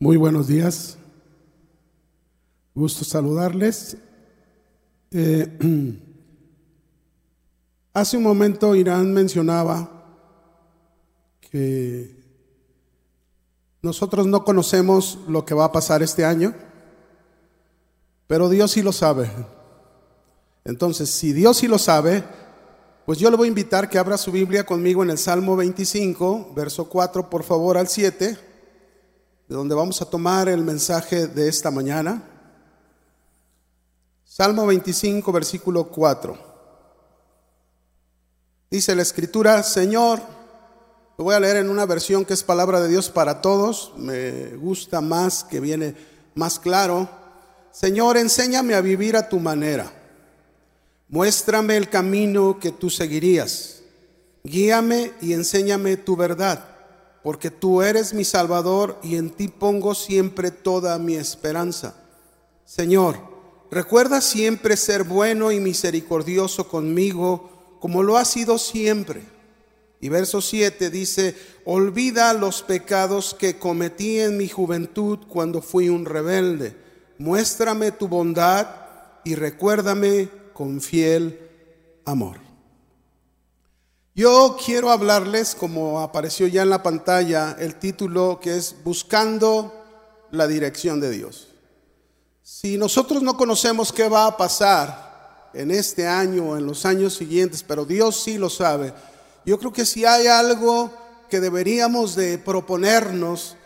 Muy buenos días. Gusto saludarles. Eh, hace un momento Irán mencionaba que nosotros no conocemos lo que va a pasar este año, pero Dios sí lo sabe. Entonces, si Dios sí lo sabe, pues yo le voy a invitar que abra su Biblia conmigo en el Salmo 25, verso 4, por favor, al 7 de donde vamos a tomar el mensaje de esta mañana. Salmo 25, versículo 4. Dice la escritura, Señor, lo voy a leer en una versión que es palabra de Dios para todos, me gusta más, que viene más claro. Señor, enséñame a vivir a tu manera. Muéstrame el camino que tú seguirías. Guíame y enséñame tu verdad porque tú eres mi Salvador y en ti pongo siempre toda mi esperanza. Señor, recuerda siempre ser bueno y misericordioso conmigo, como lo has sido siempre. Y verso 7 dice, olvida los pecados que cometí en mi juventud cuando fui un rebelde. Muéstrame tu bondad y recuérdame con fiel amor. Yo quiero hablarles, como apareció ya en la pantalla, el título que es Buscando la dirección de Dios. Si nosotros no conocemos qué va a pasar en este año o en los años siguientes, pero Dios sí lo sabe, yo creo que si hay algo que deberíamos de proponernos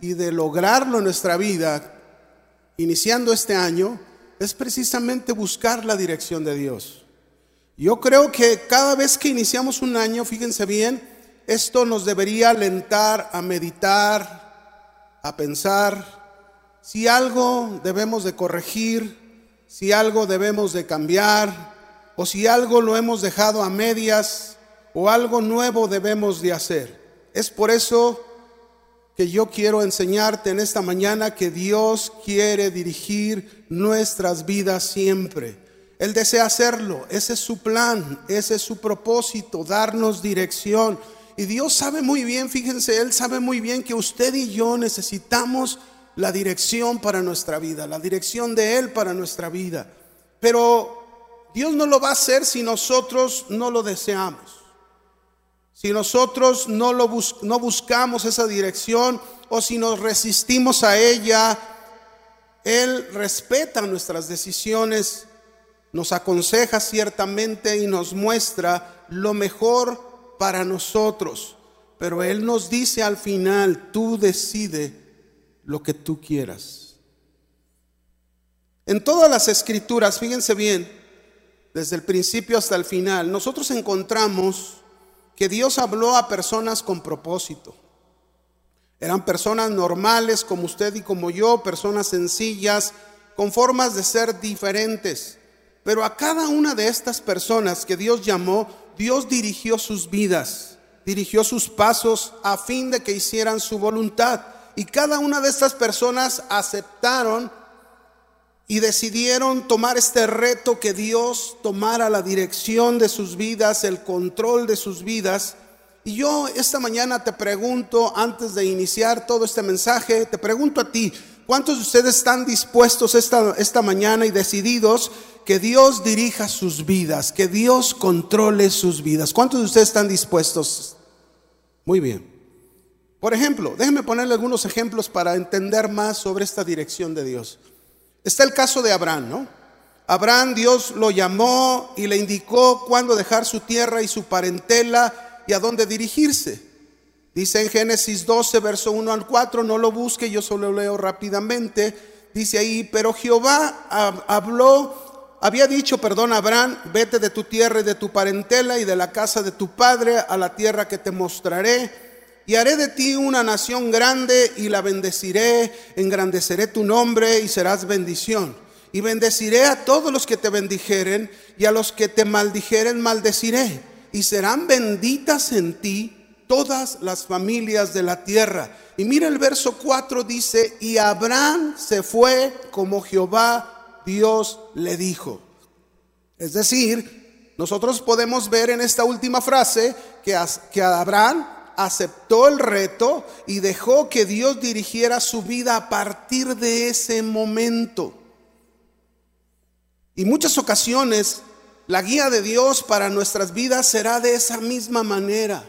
y de lograrlo en nuestra vida, iniciando este año, es precisamente buscar la dirección de Dios. Yo creo que cada vez que iniciamos un año, fíjense bien, esto nos debería alentar a meditar, a pensar si algo debemos de corregir, si algo debemos de cambiar, o si algo lo hemos dejado a medias, o algo nuevo debemos de hacer. Es por eso que yo quiero enseñarte en esta mañana que Dios quiere dirigir nuestras vidas siempre. Él desea hacerlo, ese es su plan, ese es su propósito, darnos dirección. Y Dios sabe muy bien, fíjense, Él sabe muy bien que usted y yo necesitamos la dirección para nuestra vida, la dirección de Él para nuestra vida. Pero Dios no lo va a hacer si nosotros no lo deseamos. Si nosotros no, lo no buscamos esa dirección o si nos resistimos a ella, Él respeta nuestras decisiones nos aconseja ciertamente y nos muestra lo mejor para nosotros. Pero Él nos dice al final, tú decide lo que tú quieras. En todas las escrituras, fíjense bien, desde el principio hasta el final, nosotros encontramos que Dios habló a personas con propósito. Eran personas normales como usted y como yo, personas sencillas, con formas de ser diferentes. Pero a cada una de estas personas que Dios llamó, Dios dirigió sus vidas, dirigió sus pasos a fin de que hicieran su voluntad. Y cada una de estas personas aceptaron y decidieron tomar este reto que Dios tomara la dirección de sus vidas, el control de sus vidas. Y yo esta mañana te pregunto, antes de iniciar todo este mensaje, te pregunto a ti, ¿cuántos de ustedes están dispuestos esta, esta mañana y decididos que Dios dirija sus vidas, que Dios controle sus vidas. ¿Cuántos de ustedes están dispuestos? Muy bien. Por ejemplo, déjenme ponerle algunos ejemplos para entender más sobre esta dirección de Dios. Está el caso de Abraham, ¿no? Abraham Dios lo llamó y le indicó cuándo dejar su tierra y su parentela y a dónde dirigirse. Dice en Génesis 12, verso 1 al 4, no lo busque, yo solo leo rápidamente. Dice ahí, pero Jehová habló había dicho, perdón, Abraham, vete de tu tierra y de tu parentela y de la casa de tu padre a la tierra que te mostraré. Y haré de ti una nación grande y la bendeciré, engrandeceré tu nombre y serás bendición. Y bendeciré a todos los que te bendijeren y a los que te maldijeren maldeciré. Y serán benditas en ti todas las familias de la tierra. Y mira el verso 4 dice, y Abraham se fue como Jehová Dios le dijo. Es decir, nosotros podemos ver en esta última frase que que Abraham aceptó el reto y dejó que Dios dirigiera su vida a partir de ese momento. Y muchas ocasiones la guía de Dios para nuestras vidas será de esa misma manera.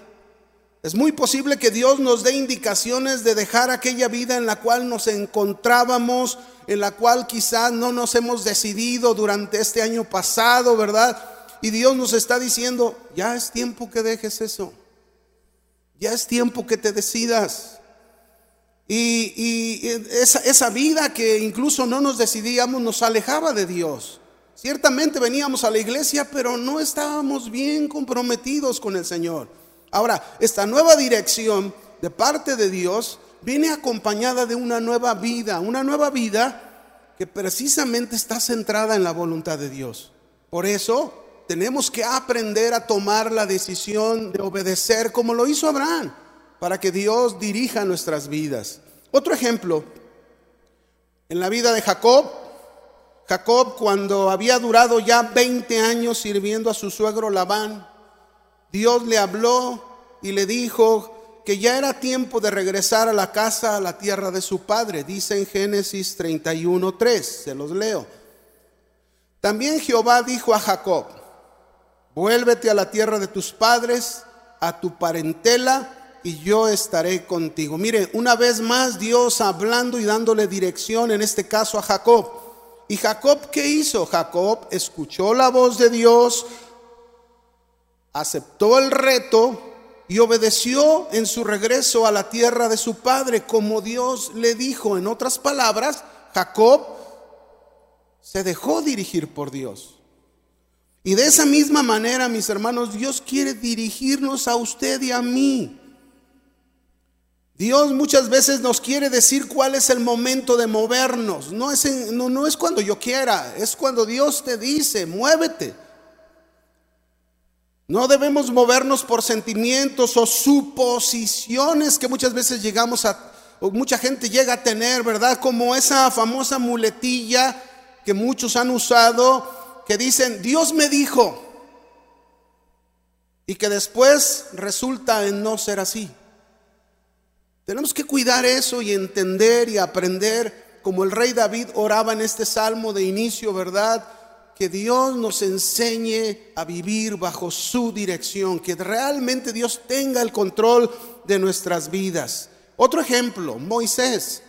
Es muy posible que Dios nos dé indicaciones de dejar aquella vida en la cual nos encontrábamos, en la cual quizás no nos hemos decidido durante este año pasado, ¿verdad? Y Dios nos está diciendo, ya es tiempo que dejes eso. Ya es tiempo que te decidas. Y, esa, esa vida que incluso no nos decidíamos nos alejaba de Dios. Ciertamente veníamos a la iglesia, pero no estábamos bien comprometidos con el Señor. Ahora, esta nueva dirección de parte de Dios viene acompañada de una nueva vida, una nueva vida que precisamente está centrada en la voluntad de Dios. Por eso tenemos que aprender a tomar la decisión de obedecer como lo hizo Abraham, para que Dios dirija nuestras vidas. Otro ejemplo, en la vida de Jacob, Jacob cuando había durado ya 20 años sirviendo a su suegro Labán, Dios le habló y le dijo que ya era tiempo de regresar a la casa, a la tierra de su padre. Dice en Génesis 31.3, se los leo. También Jehová dijo a Jacob, vuélvete a la tierra de tus padres, a tu parentela, y yo estaré contigo. Mire, una vez más Dios hablando y dándole dirección, en este caso a Jacob. ¿Y Jacob qué hizo? Jacob escuchó la voz de Dios, aceptó el reto y obedeció en su regreso a la tierra de su padre, como Dios le dijo. En otras palabras, Jacob se dejó dirigir por Dios. Y de esa misma manera, mis hermanos, Dios quiere dirigirnos a usted y a mí. Dios muchas veces nos quiere decir cuál es el momento de movernos. No es, no, no es cuando yo quiera, es cuando Dios te dice, muévete. No debemos movernos por sentimientos o suposiciones que muchas veces llegamos a, o mucha gente llega a tener, ¿verdad? Como esa famosa muletilla que muchos han usado, que dicen, Dios me dijo, y que después resulta en no ser así. Tenemos que cuidar eso y entender y aprender, como el rey David oraba en este salmo de inicio, ¿verdad? Que Dios nos enseñe a vivir bajo su dirección, que realmente Dios tenga el control de nuestras vidas. Otro ejemplo, Moisés.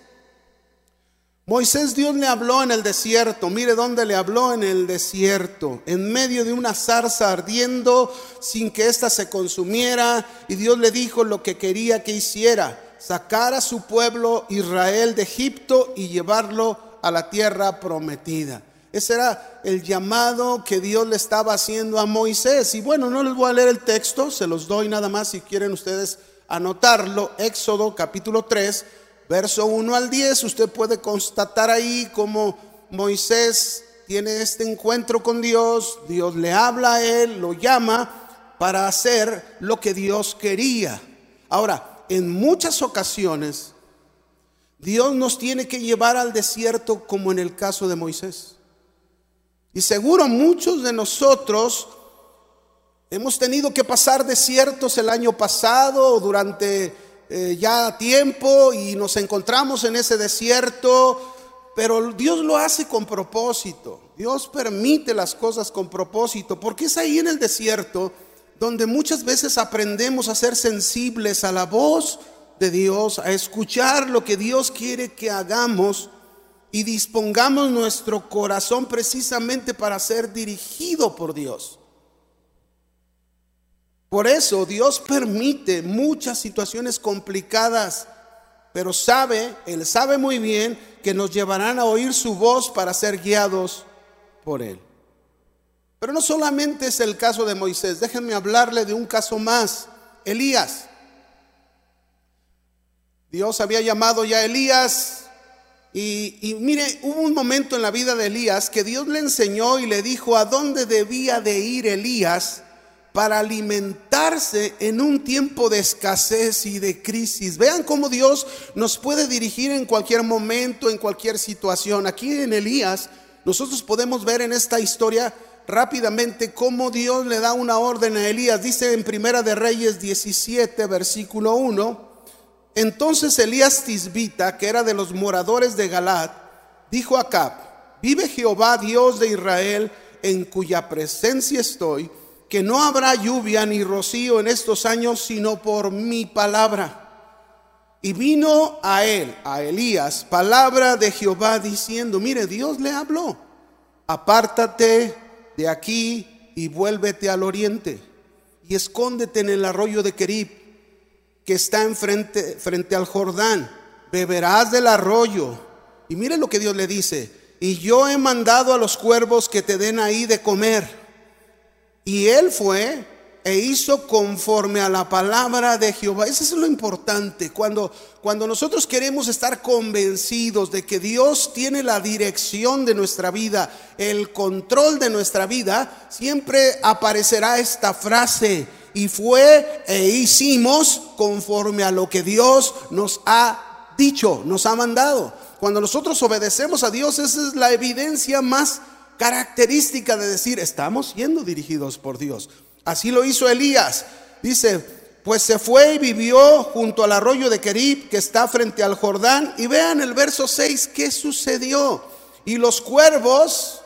Moisés Dios le habló en el desierto, mire dónde le habló en el desierto, en medio de una zarza ardiendo sin que ésta se consumiera, y Dios le dijo lo que quería que hiciera sacar a su pueblo Israel de Egipto y llevarlo a la tierra prometida. Ese era el llamado que Dios le estaba haciendo a Moisés. Y bueno, no les voy a leer el texto, se los doy nada más si quieren ustedes anotarlo. Éxodo capítulo 3, verso 1 al 10. Usted puede constatar ahí cómo Moisés tiene este encuentro con Dios. Dios le habla a él, lo llama para hacer lo que Dios quería. Ahora, en muchas ocasiones Dios nos tiene que llevar al desierto como en el caso de Moisés. Y seguro muchos de nosotros hemos tenido que pasar desiertos el año pasado o durante eh, ya tiempo y nos encontramos en ese desierto, pero Dios lo hace con propósito. Dios permite las cosas con propósito, porque es ahí en el desierto donde muchas veces aprendemos a ser sensibles a la voz de Dios, a escuchar lo que Dios quiere que hagamos y dispongamos nuestro corazón precisamente para ser dirigido por Dios. Por eso Dios permite muchas situaciones complicadas, pero sabe, Él sabe muy bien que nos llevarán a oír su voz para ser guiados por Él. Pero no solamente es el caso de Moisés, déjenme hablarle de un caso más, Elías. Dios había llamado ya a Elías y, mire, hubo un momento en la vida de Elías que Dios le enseñó y le dijo a dónde debía de ir Elías para alimentarse en un tiempo de escasez y de crisis. Vean cómo Dios nos puede dirigir en cualquier momento, en cualquier situación. Aquí en Elías nosotros podemos ver en esta historia rápidamente cómo Dios le da una orden a Elías. Dice en Primera de Reyes 17, versículo 1. Entonces Elías Tisbita, que era de los moradores de Galat, dijo a Acab, vive Jehová Dios de Israel, en cuya presencia estoy, que no habrá lluvia ni rocío en estos años, sino por mi palabra. Y vino a él, a Elías, palabra de Jehová diciendo, mire, Dios le habló, apártate de aquí y vuélvete al oriente y escóndete en el arroyo de Kerib, que está enfrente, frente al Jordán, beberás del arroyo. Y mire lo que Dios le dice, y yo he mandado a los cuervos que te den ahí de comer. Y él fue e hizo conforme a la palabra de Jehová. Eso es lo importante. Cuando, cuando nosotros queremos estar convencidos de que Dios tiene la dirección de nuestra vida, el control de nuestra vida, siempre aparecerá esta frase. Y fue e hicimos conforme a lo que Dios nos ha dicho, nos ha mandado. Cuando nosotros obedecemos a Dios, esa es la evidencia más característica de decir, estamos siendo dirigidos por Dios. Así lo hizo Elías. Dice, pues se fue y vivió junto al arroyo de Kerib, que está frente al Jordán. Y vean el verso 6, ¿qué sucedió? Y los cuervos,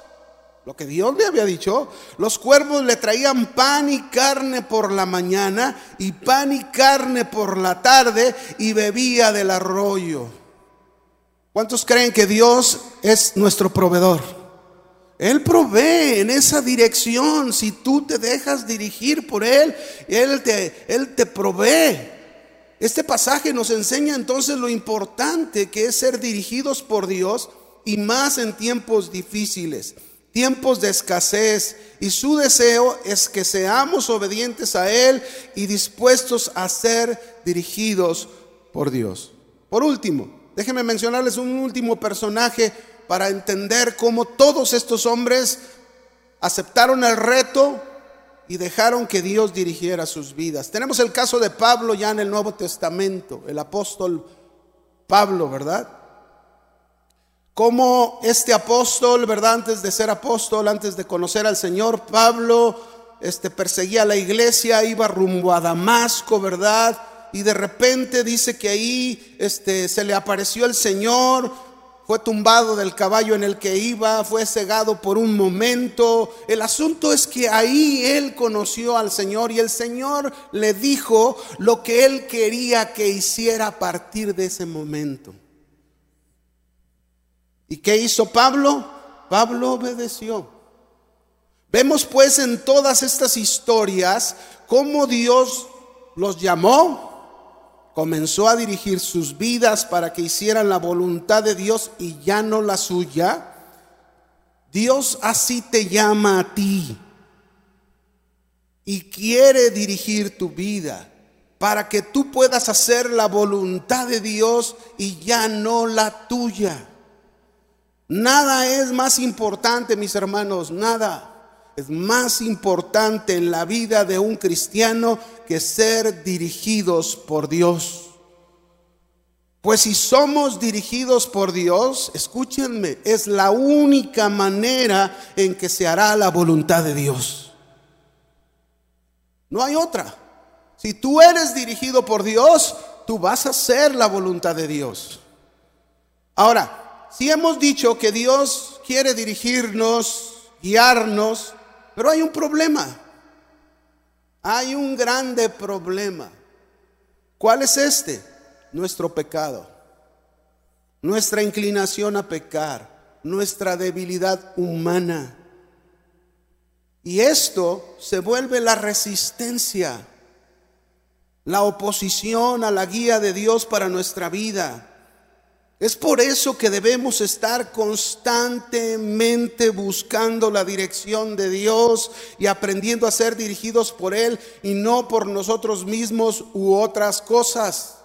lo que Dios le había dicho, los cuervos le traían pan y carne por la mañana y pan y carne por la tarde y bebía del arroyo. ¿Cuántos creen que Dios es nuestro proveedor? Él provee en esa dirección. Si tú te dejas dirigir por Él, Él te, Él te provee. Este pasaje nos enseña entonces lo importante que es ser dirigidos por Dios y más en tiempos difíciles, tiempos de escasez. Y su deseo es que seamos obedientes a Él y dispuestos a ser dirigidos por Dios. Por último, déjenme mencionarles un último personaje para entender cómo todos estos hombres aceptaron el reto y dejaron que Dios dirigiera sus vidas. Tenemos el caso de Pablo ya en el Nuevo Testamento, el apóstol Pablo, ¿verdad? Como este apóstol, ¿verdad? Antes de ser apóstol, antes de conocer al Señor, Pablo este, perseguía a la iglesia, iba rumbo a Damasco, ¿verdad? Y de repente dice que ahí este, se le apareció el Señor, fue tumbado del caballo en el que iba, fue cegado por un momento. El asunto es que ahí él conoció al Señor y el Señor le dijo lo que él quería que hiciera a partir de ese momento. ¿Y qué hizo Pablo? Pablo obedeció. Vemos pues en todas estas historias cómo Dios los llamó, comenzó a dirigir sus vidas para que hicieran la voluntad de Dios y ya no la suya, Dios así te llama a ti y quiere dirigir tu vida para que tú puedas hacer la voluntad de Dios y ya no la tuya. Nada es más importante, mis hermanos, nada es más importante en la vida de un cristiano que ser dirigidos por Dios. Pues si somos dirigidos por Dios, escúchenme, es la única manera en que se hará la voluntad de Dios. No hay otra. Si tú eres dirigido por Dios, tú vas a hacer la voluntad de Dios. Ahora, si hemos dicho que Dios quiere dirigirnos, guiarnos, pero hay un problema. Hay un grande problema. ¿Cuál es este? Nuestro pecado. Nuestra inclinación a pecar. Nuestra debilidad humana. Y esto se vuelve la resistencia, la oposición a la guía de Dios para nuestra vida. Es por eso que debemos estar constantemente buscando la dirección de Dios y aprendiendo a ser dirigidos por Él y no por nosotros mismos u otras cosas.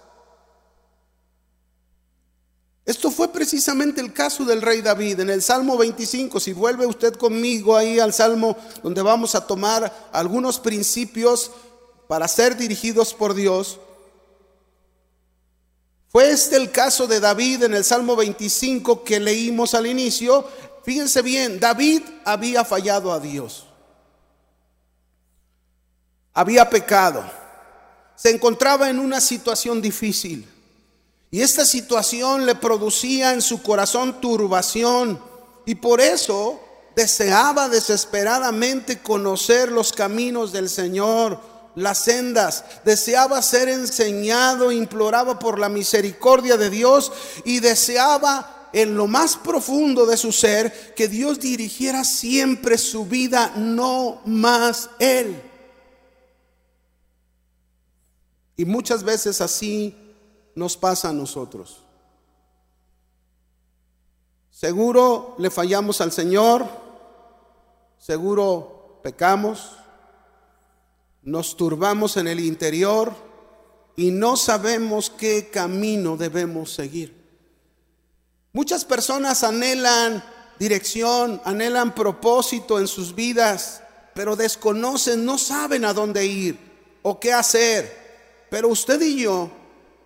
Esto fue precisamente el caso del rey David. En el Salmo 25, si vuelve usted conmigo ahí al Salmo donde vamos a tomar algunos principios para ser dirigidos por Dios, fue este el caso de David en el Salmo 25 que leímos al inicio. Fíjense bien, David había fallado a Dios. Había pecado. Se encontraba en una situación difícil. Y esta situación le producía en su corazón turbación. Y por eso deseaba desesperadamente conocer los caminos del Señor las sendas, deseaba ser enseñado, imploraba por la misericordia de Dios y deseaba en lo más profundo de su ser que Dios dirigiera siempre su vida, no más Él. Y muchas veces así nos pasa a nosotros. Seguro le fallamos al Señor, seguro pecamos, nos turbamos en el interior y no sabemos qué camino debemos seguir. Muchas personas anhelan dirección, anhelan propósito en sus vidas, pero desconocen, no saben a dónde ir o qué hacer. Pero usted y yo,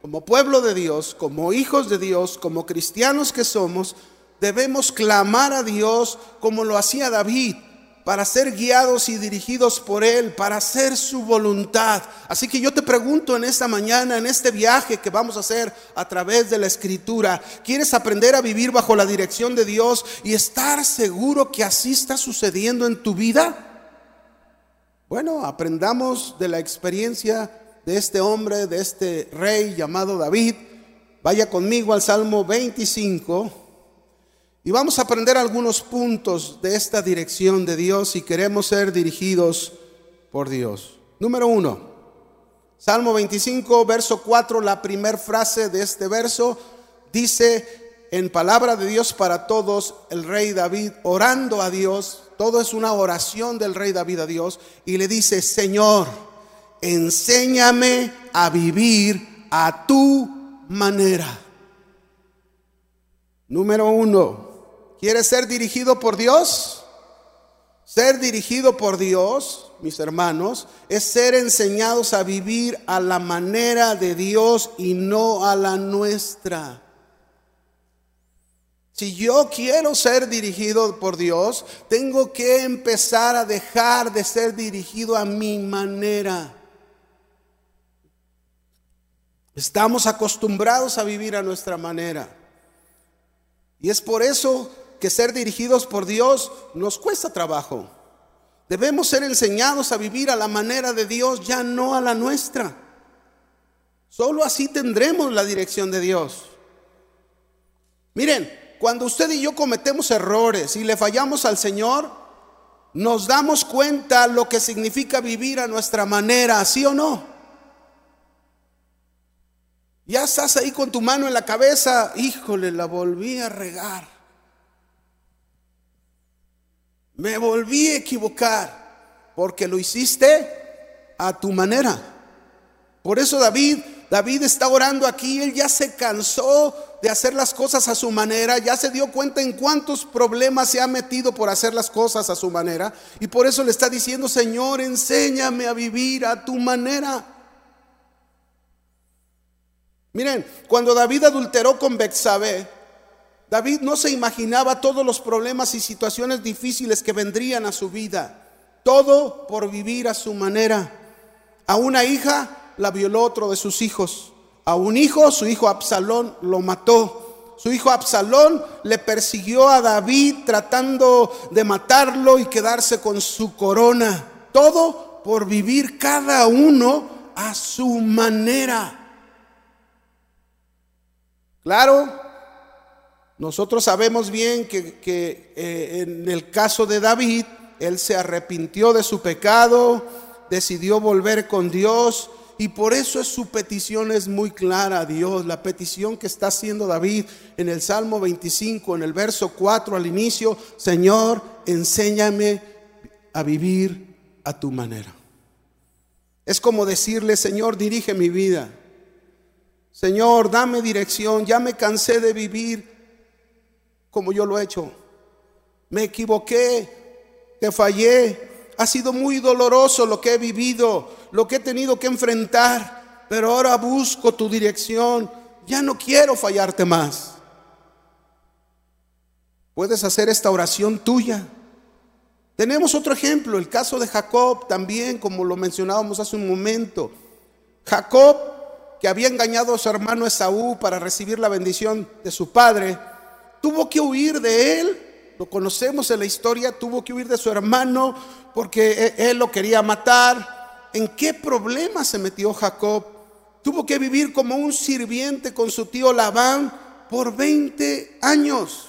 como pueblo de Dios, como hijos de Dios, como cristianos que somos, debemos clamar a Dios como lo hacía David para ser guiados y dirigidos por Él, para hacer su voluntad. Así que yo te pregunto en esta mañana, en este viaje que vamos a hacer a través de la Escritura, ¿quieres aprender a vivir bajo la dirección de Dios y estar seguro que así está sucediendo en tu vida? Bueno, aprendamos de la experiencia de este hombre, de este rey llamado David. Vaya conmigo al Salmo 25 y vamos a aprender algunos puntos de esta dirección de Dios si queremos ser dirigidos por Dios. Número uno, Salmo 25, verso 4, la primera frase de este verso dice, en palabra de Dios para todos, el rey David orando a Dios, todo es una oración del rey David a Dios, y le dice, Señor, enséñame a vivir a tu manera. Número uno, ¿Quieres ser dirigido por Dios? Ser dirigido por Dios, mis hermanos, es ser enseñados a vivir a la manera de Dios y no a la nuestra. Si yo quiero ser dirigido por Dios, tengo que empezar a dejar de ser dirigido a mi manera. Estamos acostumbrados a vivir a nuestra manera. Y es por eso que ser dirigidos por Dios nos cuesta trabajo. Debemos ser enseñados a vivir a la manera de Dios, ya no a la nuestra. Solo así tendremos la dirección de Dios. Miren, cuando usted y yo cometemos errores y le fallamos al Señor, nos damos cuenta lo que significa vivir a nuestra manera, ¿sí o no? Ya estás ahí con tu mano en la cabeza, híjole, la volví a regar. Me volví a equivocar porque lo hiciste a tu manera. Por eso David, David está orando aquí, él ya se cansó de hacer las cosas a su manera, ya se dio cuenta en cuántos problemas se ha metido por hacer las cosas a su manera y por eso le está diciendo, "Señor, enséñame a vivir a tu manera." Miren, cuando David adulteró con Betsabé, David no se imaginaba todos los problemas y situaciones difíciles que vendrían a su vida. Todo por vivir a su manera. A una hija la violó otro de sus hijos. A un hijo, su hijo Absalón, lo mató. Su hijo Absalón le persiguió a David tratando de matarlo y quedarse con su corona. Todo por vivir cada uno a su manera. Claro, nosotros sabemos bien que, eh, en el caso de David, él se arrepintió de su pecado, decidió volver con Dios y por eso es su petición es muy clara a Dios. La petición que está haciendo David en el Salmo 25, en el verso 4 al inicio, Señor, enséñame a vivir a tu manera. Es como decirle, Señor, dirige mi vida. Señor, dame dirección. Ya me cansé de vivir como yo lo he hecho. Me equivoqué, te fallé. Ha sido muy doloroso lo que he vivido, lo que he tenido que enfrentar, pero ahora busco tu dirección. Ya no quiero fallarte más. Puedes hacer esta oración tuya. Tenemos otro ejemplo, el caso de Jacob también, como lo mencionábamos hace un momento. Jacob, que había engañado a su hermano Esaú para recibir la bendición de su padre, tuvo que huir de él. Lo conocemos en la historia, tuvo que huir de su hermano porque e, él lo quería matar. ¿En qué problema se metió Jacob? Tuvo que vivir como un sirviente con su tío Labán por 20 años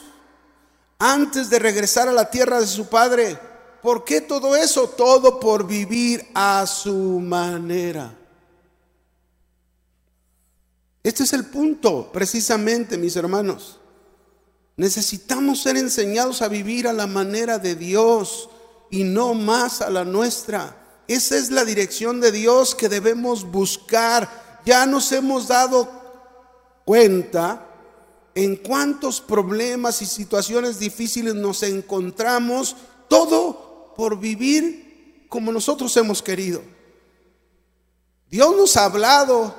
antes de regresar a la tierra de su padre. ¿Por qué todo eso? Todo por vivir a su manera. Este es el punto, precisamente, mis hermanos. Necesitamos ser enseñados a vivir a la manera de Dios y no más a la nuestra. Esa es la dirección de Dios que debemos buscar. Ya nos hemos dado cuenta en cuántos problemas y situaciones difíciles nos encontramos, todo por vivir como nosotros hemos querido. Dios nos ha hablado,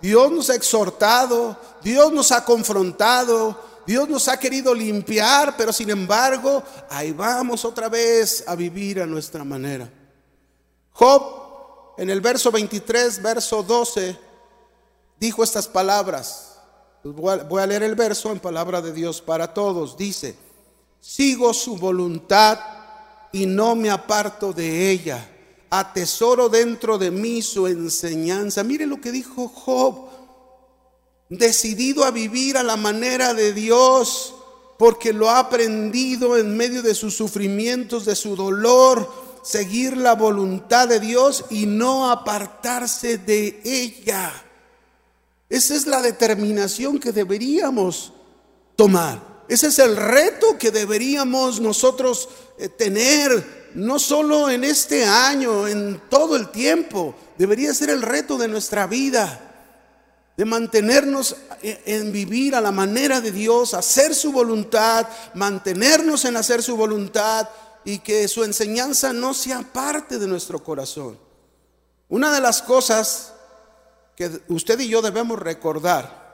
Dios nos ha exhortado, Dios nos ha confrontado, Dios nos ha querido limpiar, pero sin embargo, ahí vamos otra vez a vivir a nuestra manera. Job, en el verso 23, verso 12, dijo estas palabras. Voy a leer el verso en palabra de Dios para todos. Dice, sigo su voluntad y no me aparto de ella. Atesoro dentro de mí su enseñanza. Mire lo que dijo Job decidido a vivir a la manera de Dios, porque lo ha aprendido en medio de sus sufrimientos, de su dolor, seguir la voluntad de Dios y no apartarse de ella. Esa es la determinación que deberíamos tomar. Ese es el reto que deberíamos nosotros eh, tener, no solo en este año, en todo el tiempo. Debería ser el reto de nuestra vida de mantenernos en vivir a la manera de Dios, hacer su voluntad, mantenernos en hacer su voluntad y que su enseñanza no sea parte de nuestro corazón. Una de las cosas que usted y yo debemos recordar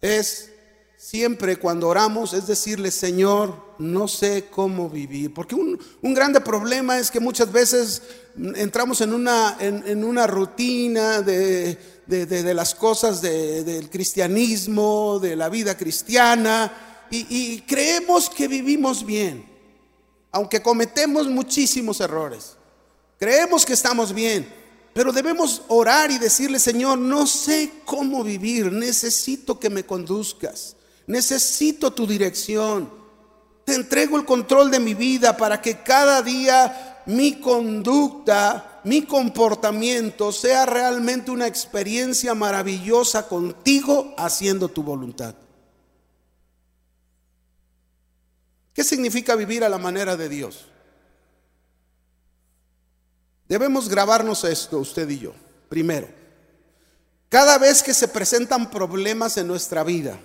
es siempre cuando oramos, es decirle, Señor, no sé cómo vivir. Porque un, grande problema es que muchas veces entramos en una, en una rutina de de, las cosas del cristianismo, de la vida cristiana, y, y creemos que vivimos bien, aunque cometemos muchísimos errores. Creemos que estamos bien, pero debemos orar y decirle, Señor, no sé cómo vivir, necesito que me conduzcas, necesito tu dirección. Te entrego el control de mi vida para que cada día mi conducta mi comportamiento sea realmente una experiencia maravillosa contigo haciendo tu voluntad. ¿Qué significa vivir a la manera de Dios? Debemos grabarnos esto, usted y yo. Primero, cada vez que se presentan problemas en nuestra vida,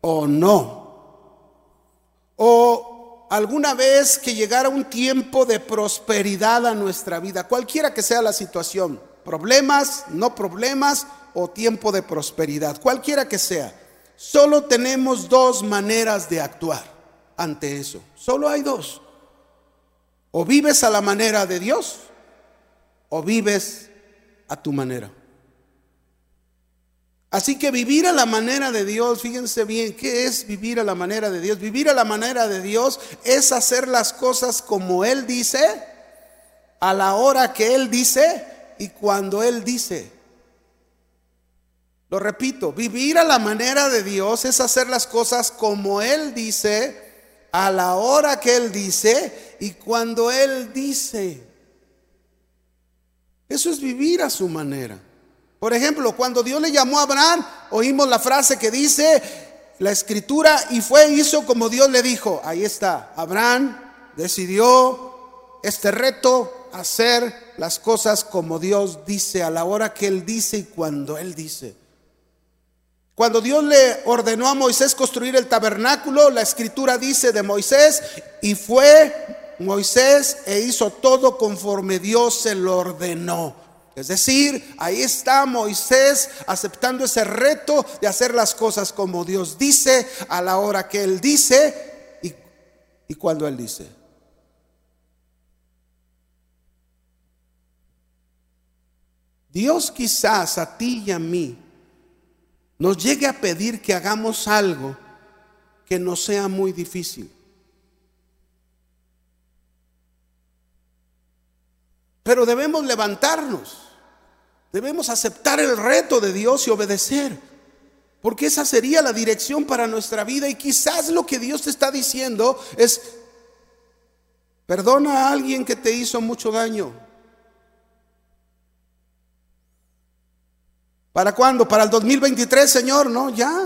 o no, o alguna vez que llegara un tiempo de prosperidad a nuestra vida, cualquiera que sea la situación, problemas, no problemas o tiempo de prosperidad, cualquiera que sea, solo tenemos dos maneras de actuar ante eso. Solo hay dos. O vives a la manera de Dios o vives a tu manera. Así que vivir a la manera de Dios, fíjense bien, ¿qué es vivir a la manera de Dios? Vivir a la manera de Dios es hacer las cosas como Él dice, a la hora que Él dice y cuando Él dice. Lo repito, vivir a la manera de Dios es hacer las cosas como Él dice, a la hora que Él dice y cuando Él dice. Eso es vivir a su manera. Por ejemplo, cuando Dios le llamó a Abraham, oímos la frase que dice la escritura y fue hizo como Dios le dijo. Ahí está. Abraham decidió este reto, hacer las cosas como Dios dice, a la hora que Él dice y cuando Él dice. Cuando Dios le ordenó a Moisés construir el tabernáculo, la escritura dice de Moisés, y fue Moisés e hizo todo conforme Dios se lo ordenó. Es decir, ahí está Moisés aceptando ese reto de hacer las cosas como Dios dice, a la hora que Él dice y, y cuando Él dice. Dios quizás a ti y a mí nos llegue a pedir que hagamos algo que no sea muy difícil. Pero debemos levantarnos debemos aceptar el reto de Dios y obedecer, porque esa sería la dirección para nuestra vida y quizás lo que Dios te está diciendo es, perdona a alguien que te hizo mucho daño. ¿Para cuándo? Para el 2023, Señor, no, ya.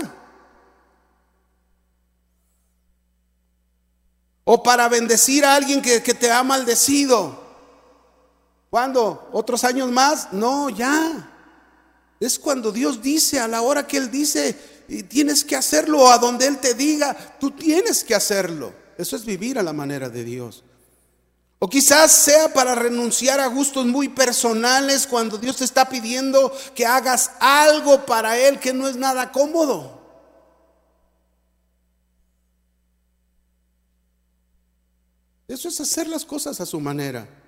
O para bendecir a alguien que, que te ha maldecido. ¿Cuándo? ¿Otros años más? No, ya. Es cuando Dios dice, a la hora que Él dice, tienes que hacerlo, o a donde Él te diga, tú tienes que hacerlo. Eso es vivir a la manera de Dios. O quizás sea para renunciar a gustos muy personales cuando Dios te está pidiendo que hagas algo para Él que no es nada cómodo. Eso es hacer las cosas a su manera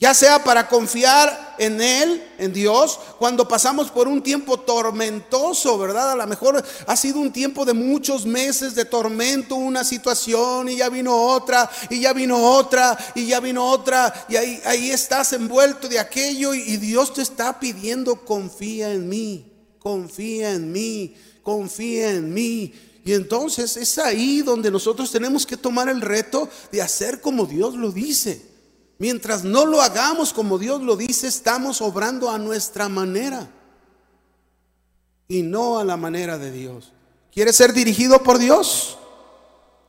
ya sea para confiar en Él, en Dios, cuando pasamos por un tiempo tormentoso, ¿verdad? A lo mejor ha sido un tiempo de muchos meses de tormento, una situación y ya vino otra, y ya vino otra, y ya vino otra, y ahí, estás envuelto de aquello y Dios te está pidiendo, confía en mí, confía en mí, confía en mí. Y entonces es ahí donde nosotros tenemos que tomar el reto de hacer como Dios lo dice. Mientras no lo hagamos como Dios lo dice, estamos obrando a nuestra manera y no a la manera de Dios. ¿Quieres ser dirigido por Dios?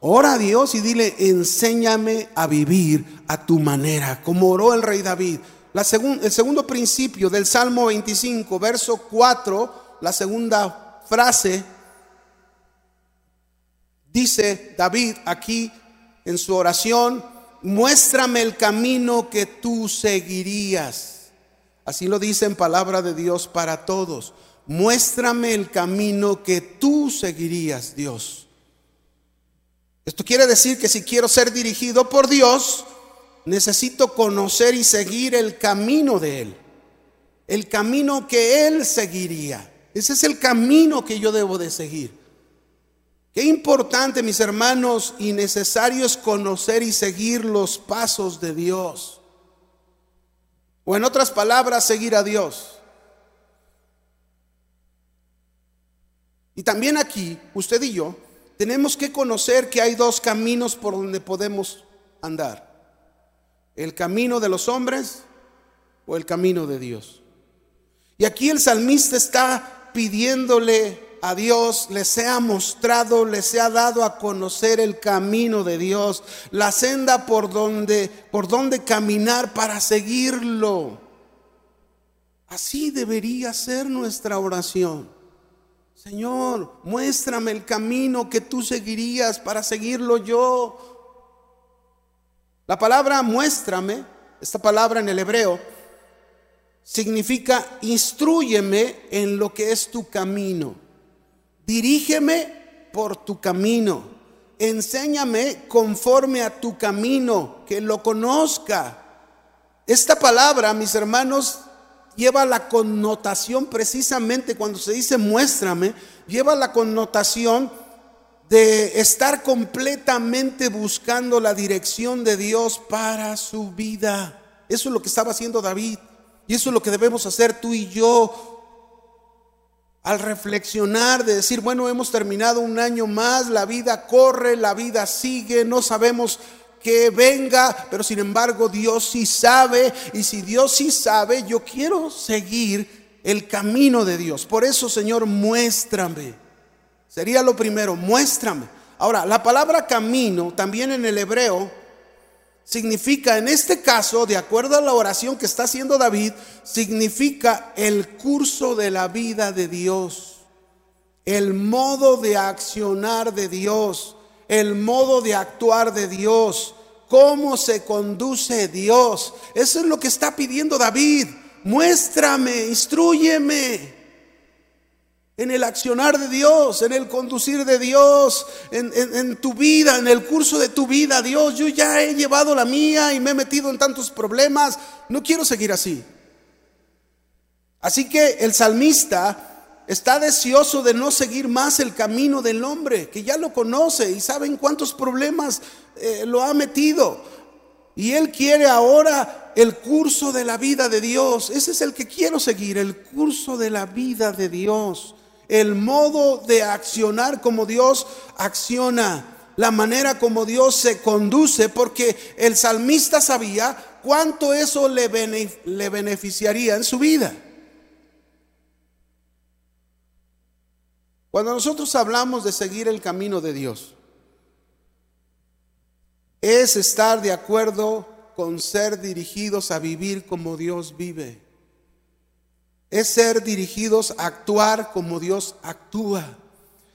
Ora a Dios y dile, enséñame a vivir a tu manera, como oró el rey David. El segundo principio del Salmo 25, verso 4, la segunda frase, dice David aquí en su oración, muéstrame el camino que tú seguirías. Así lo dice en palabra de Dios para todos. Muéstrame el camino que tú seguirías, Dios. Esto quiere decir que si quiero ser dirigido por Dios, necesito conocer y seguir el camino de Él. El camino que Él seguiría. Ese es el camino que yo debo de seguir. Qué importante, mis hermanos, y necesario es conocer y seguir los pasos de Dios. O en otras palabras, seguir a Dios. Y también aquí, usted y yo, tenemos que conocer que hay dos caminos por donde podemos andar. El camino de los hombres o el camino de Dios. Y aquí el salmista está pidiéndole a Dios, les ha mostrado, les ha dado a conocer el camino de Dios, la senda por donde, por donde caminar para seguirlo. Así debería ser nuestra oración. Señor, muéstrame el camino que tú seguirías para seguirlo yo. La palabra muéstrame, esta palabra en el hebreo, significa instruyeme en lo que es tu camino. Dirígeme por tu camino. Enséñame conforme a tu camino, que lo conozca. Esta palabra, mis hermanos, lleva la connotación precisamente cuando se dice muéstrame, lleva la connotación de estar completamente buscando la dirección de Dios para su vida. Eso es lo que estaba haciendo David. Y eso es lo que debemos hacer tú y yo al reflexionar de decir, bueno, hemos terminado un año más, la vida corre, la vida sigue, no sabemos que venga, pero sin embargo Dios sí sabe, y si Dios sí sabe, yo quiero seguir el camino de Dios. Por eso, Señor, muéstrame. Sería lo primero, muéstrame. Ahora, la palabra camino, también en el hebreo, significa, en este caso, de acuerdo a la oración que está haciendo David, significa el curso de la vida de Dios, el modo de accionar de Dios, el modo de actuar de Dios, cómo se conduce Dios. Eso es lo que está pidiendo David. Muéstrame, instruyeme en el accionar de Dios, en el conducir de Dios, en, tu vida, en el curso de tu vida. Dios, yo ya he llevado la mía y me he metido en tantos problemas. No quiero seguir así. Así que el salmista está deseoso de no seguir más el camino del hombre, que ya lo conoce y saben cuántos problemas eh, lo ha metido. Y él quiere ahora el curso de la vida de Dios. Ese es el que quiero seguir, el curso de la vida de Dios. El modo de accionar como Dios acciona la manera como Dios se conduce, porque el salmista sabía cuánto eso le, le beneficiaría en su vida. Cuando nosotros hablamos de seguir el camino de Dios, es estar de acuerdo con ser dirigidos a vivir como Dios vive. Es ser dirigidos a actuar como Dios actúa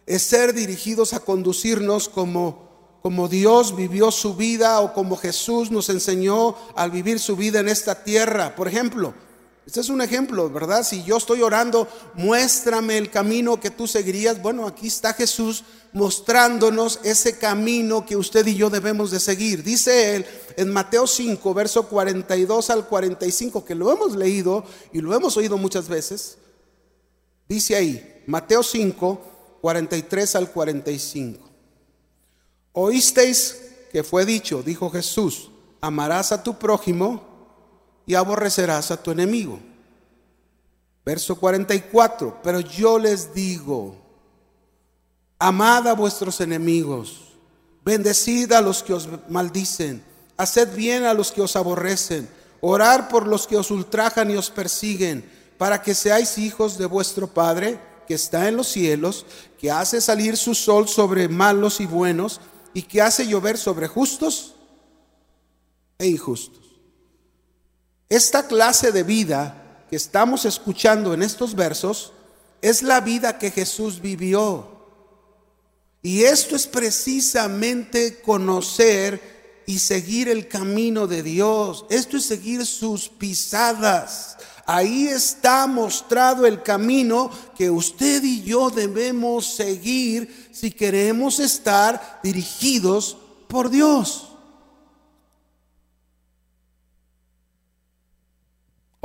es ser dirigidos a conducirnos como, como Dios vivió su vida o como Jesús nos enseñó al vivir su vida en esta tierra. Por ejemplo, este es un ejemplo, ¿verdad? Si yo estoy orando, muéstrame el camino que tú seguirías. Bueno, aquí está Jesús mostrándonos ese camino que usted y yo debemos de seguir. Dice él en Mateo 5, verso 42 al 45, que lo hemos leído y lo hemos oído muchas veces. Dice ahí, Mateo 5, 43 al 45. Oísteis que fue dicho, dijo Jesús, amarás a tu prójimo y aborrecerás a tu enemigo. Verso 44, pero yo les digo, amad a vuestros enemigos, bendecid a los que os maldicen, haced bien a los que os aborrecen, orar por los que os ultrajan y os persiguen, para que seáis hijos de vuestro Padre que está en los cielos, que hace salir su sol sobre malos y buenos, y que hace llover sobre justos e injustos. Esta clase de vida que estamos escuchando en estos versos es la vida que Jesús vivió. Y esto es precisamente conocer y seguir el camino de Dios. Esto es seguir sus pisadas. Ahí está mostrado el camino que usted y yo debemos seguir si queremos estar dirigidos por Dios.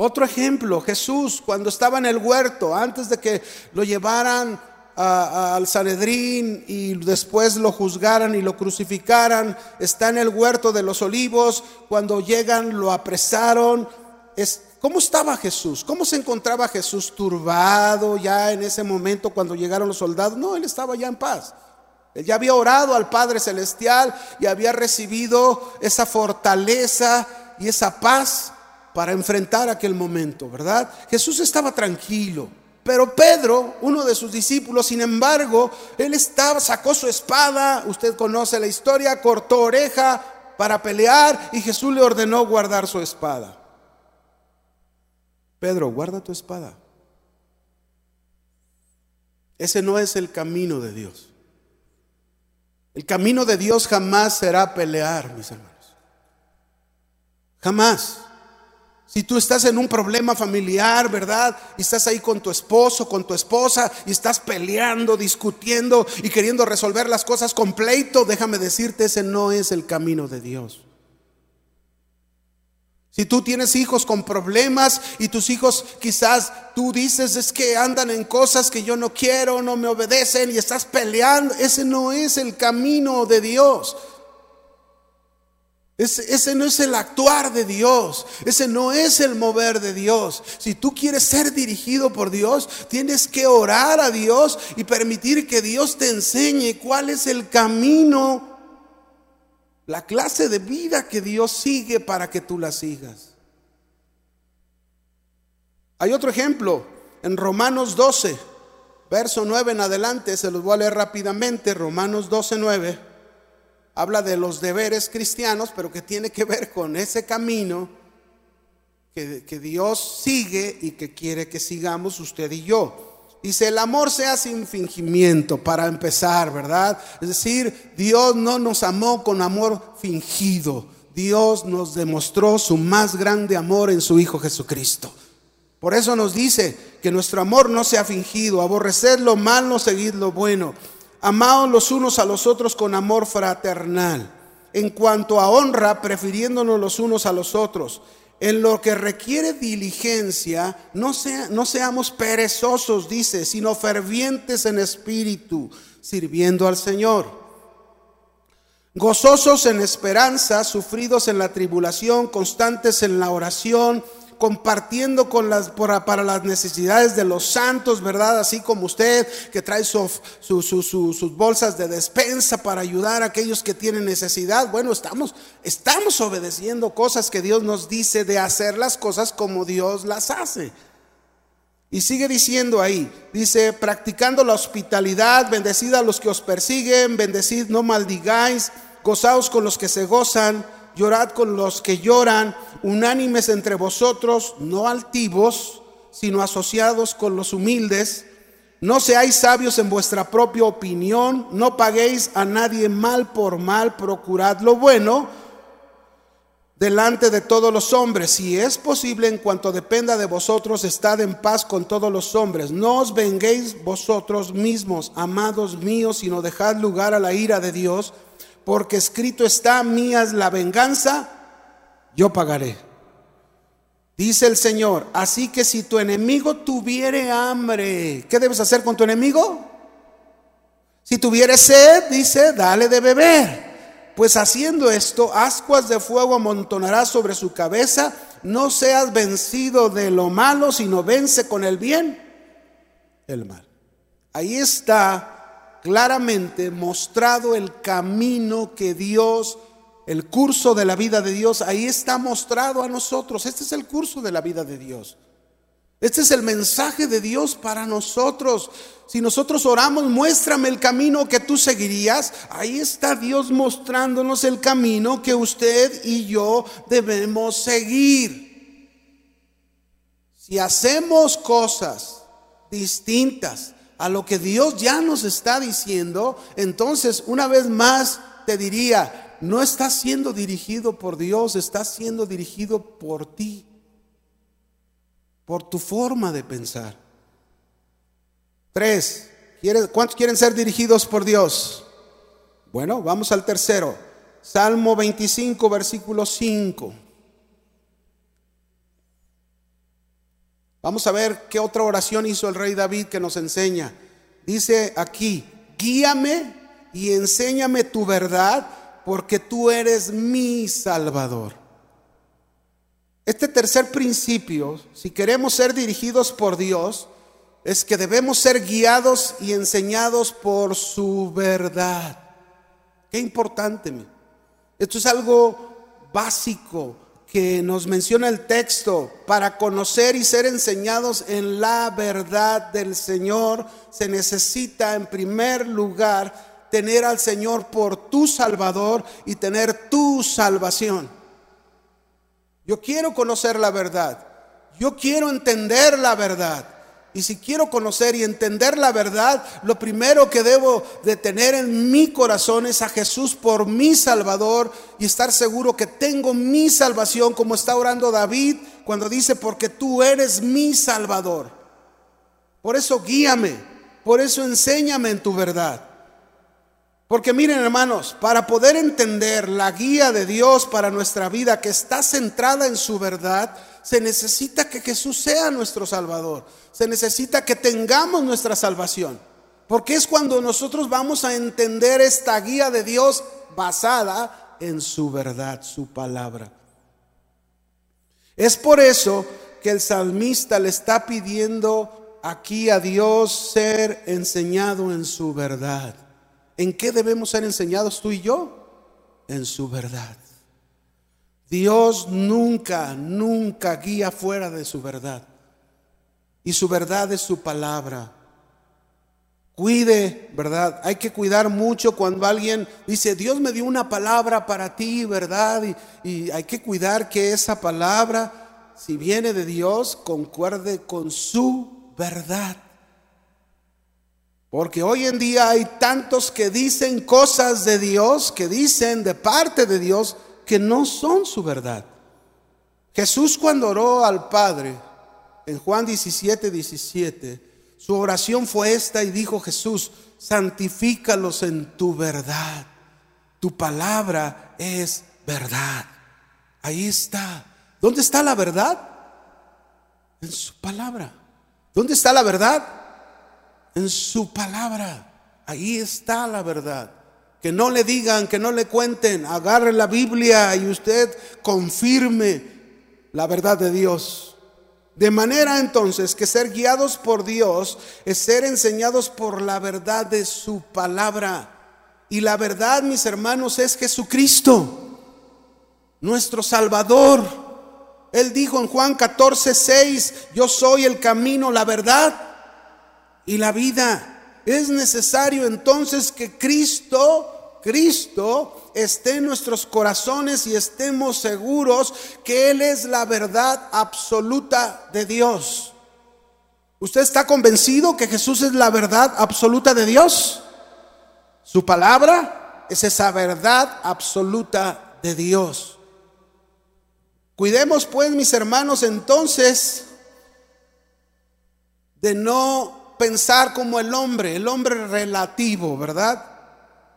Otro ejemplo, Jesús cuando estaba en el huerto, antes de que lo llevaran al Sanedrín y después lo juzgaran y lo crucificaran, está en el huerto de los olivos, cuando llegan lo apresaron, es, ¿Cómo estaba Jesús? ¿Cómo se encontraba Jesús turbado ya en ese momento cuando llegaron los soldados? No, él estaba ya en paz. Él ya había orado al Padre Celestial y había recibido esa fortaleza y esa paz para enfrentar aquel momento, ¿verdad? Jesús estaba tranquilo. Pero Pedro, uno de sus discípulos, sin embargo, él estaba, sacó su espada, usted conoce la historia, cortó oreja para pelear y Jesús le ordenó guardar su espada. Pedro, guarda tu espada. Ese no es el camino de Dios. El camino de Dios jamás será pelear, mis hermanos. Jamás. Si tú estás en un problema familiar, ¿verdad? Y estás ahí con tu esposo, con tu esposa, y estás peleando, discutiendo y queriendo resolver las cosas con pleito, déjame decirte, ese no es el camino de Dios. Si tú tienes hijos con problemas y tus hijos quizás tú dices es que andan en cosas que yo no quiero, no me obedecen y estás peleando, ese no es el camino de Dios. Ese, no es el actuar de Dios, ese no es el mover de Dios. Si tú quieres ser dirigido por Dios, tienes que orar a Dios y permitir que Dios te enseñe cuál es el camino la clase de vida que Dios sigue para que tú la sigas. Hay otro ejemplo en Romanos 12, verso 9 en adelante, se los voy a leer rápidamente, Romanos 12, 9, habla de los deberes cristianos, pero que tiene que ver con ese camino que, que Dios sigue y que quiere que sigamos usted y yo. Dice, el amor sea sin fingimiento, para empezar, ¿verdad? Es decir, Dios no nos amó con amor fingido. Dios nos demostró su más grande amor en su Hijo Jesucristo. Por eso nos dice que nuestro amor no sea fingido, aborreced lo malo, seguid lo bueno. Amaos los unos a los otros con amor fraternal. En cuanto a honra, prefiriéndonos los unos a los otros. en lo que requiere diligencia, no, no seamos perezosos, dice, sino fervientes en espíritu, sirviendo al Señor. Gozosos en esperanza, sufridos en la tribulación, constantes en la oración, compartiendo con las, para las necesidades de los santos, ¿verdad? Así como usted que trae sus bolsas de despensa para ayudar a aquellos que tienen necesidad. Bueno, estamos, estamos obedeciendo cosas que Dios nos dice de hacer las cosas como Dios las hace. Y sigue diciendo ahí, dice, practicando la hospitalidad, bendecid a los que os persiguen, bendecid, no maldigáis, gozaos con los que se gozan llorad con los que lloran, unánimes entre vosotros, no altivos, sino asociados con los humildes. No seáis sabios en vuestra propia opinión, no paguéis a nadie mal por mal, procurad lo bueno delante de todos los hombres. Si es posible, en cuanto dependa de vosotros, estad en paz con todos los hombres. No os venguéis vosotros mismos, amados míos, sino dejad lugar a la ira de Dios porque escrito está, mía la venganza, yo pagaré. Dice el Señor, así que si tu enemigo tuviere hambre, ¿qué debes hacer con tu enemigo? Si tuviere sed, dice, dale de beber. Pues haciendo esto, ascuas de fuego amontonarás sobre su cabeza. No seas vencido de lo malo, sino vence con el bien el mal. Ahí está claramente mostrado el camino que Dios, el curso de la vida de Dios, ahí está mostrado a nosotros. Este es el curso de la vida de Dios. Este es el mensaje de Dios para nosotros. Si nosotros oramos, muéstrame el camino que tú seguirías. Ahí está Dios mostrándonos el camino que usted y yo debemos seguir. Si hacemos cosas distintas a lo que Dios ya nos está diciendo, entonces una vez más te diría, no estás siendo dirigido por Dios, estás siendo dirigido por ti, por tu forma de pensar. Tres, ¿cuántos quieren ser dirigidos por Dios? Bueno, vamos al tercero. Salmo 25, versículo 5. Vamos a ver qué otra oración hizo el rey David que nos enseña. Dice aquí, guíame y enséñame tu verdad porque tú eres mi Salvador. Este tercer principio, si queremos ser dirigidos por Dios, es que debemos ser guiados y enseñados por su verdad. Qué importante. Esto es algo básico que nos menciona el texto, para conocer y ser enseñados en la verdad del Señor, se necesita en primer lugar tener al Señor por tu Salvador y tener tu salvación. Yo quiero conocer la verdad, yo quiero entender la verdad. Y si quiero conocer y entender la verdad, lo primero que debo de tener en mi corazón es a Jesús por mi Salvador y estar seguro que tengo mi salvación, como está orando David cuando dice, porque tú eres mi Salvador. Por eso guíame, por eso enséñame en tu verdad. Porque miren hermanos, para poder entender la guía de Dios para nuestra vida que está centrada en su verdad, se necesita que Jesús sea nuestro Salvador. Se necesita que tengamos nuestra salvación. Porque es cuando nosotros vamos a entender esta guía de Dios basada en su verdad, su palabra. Es por eso que el salmista le está pidiendo aquí a Dios ser enseñado en su verdad. ¿En qué debemos ser enseñados tú y yo? En su verdad. Dios nunca, nunca guía fuera de su verdad. Y su verdad es su palabra. Cuide, ¿verdad? Hay que cuidar mucho cuando alguien dice, Dios me dio una palabra para ti, ¿verdad? Y, y hay que cuidar que esa palabra, si viene de Dios, concuerde con su verdad. Porque hoy en día hay tantos que dicen cosas de Dios, que dicen de parte de Dios, que no son su verdad. Jesús cuando oró al Padre, en Juan 17, 17, su oración fue esta y dijo Jesús, santifícalos en tu verdad. Tu palabra es verdad. Ahí está. ¿Dónde está la verdad? En su palabra. ¿Dónde está la verdad? En su palabra. Ahí está la verdad. Que no le digan, que no le cuenten, agarre la Biblia y usted confirme la verdad de Dios. De manera entonces que ser guiados por Dios es ser enseñados por la verdad de su palabra. Y la verdad, mis hermanos, es Jesucristo, nuestro Salvador. Él dijo en Juan 14, 6, yo soy el camino, la verdad y la vida. Es necesario entonces que Cristo, Cristo esté en nuestros corazones y estemos seguros que Él es la verdad absoluta de Dios. ¿Usted está convencido que Jesús es la verdad absoluta de Dios? Su palabra es esa verdad absoluta de Dios. Cuidemos pues, mis hermanos, entonces de no pensar como el hombre, el hombre relativo, ¿verdad?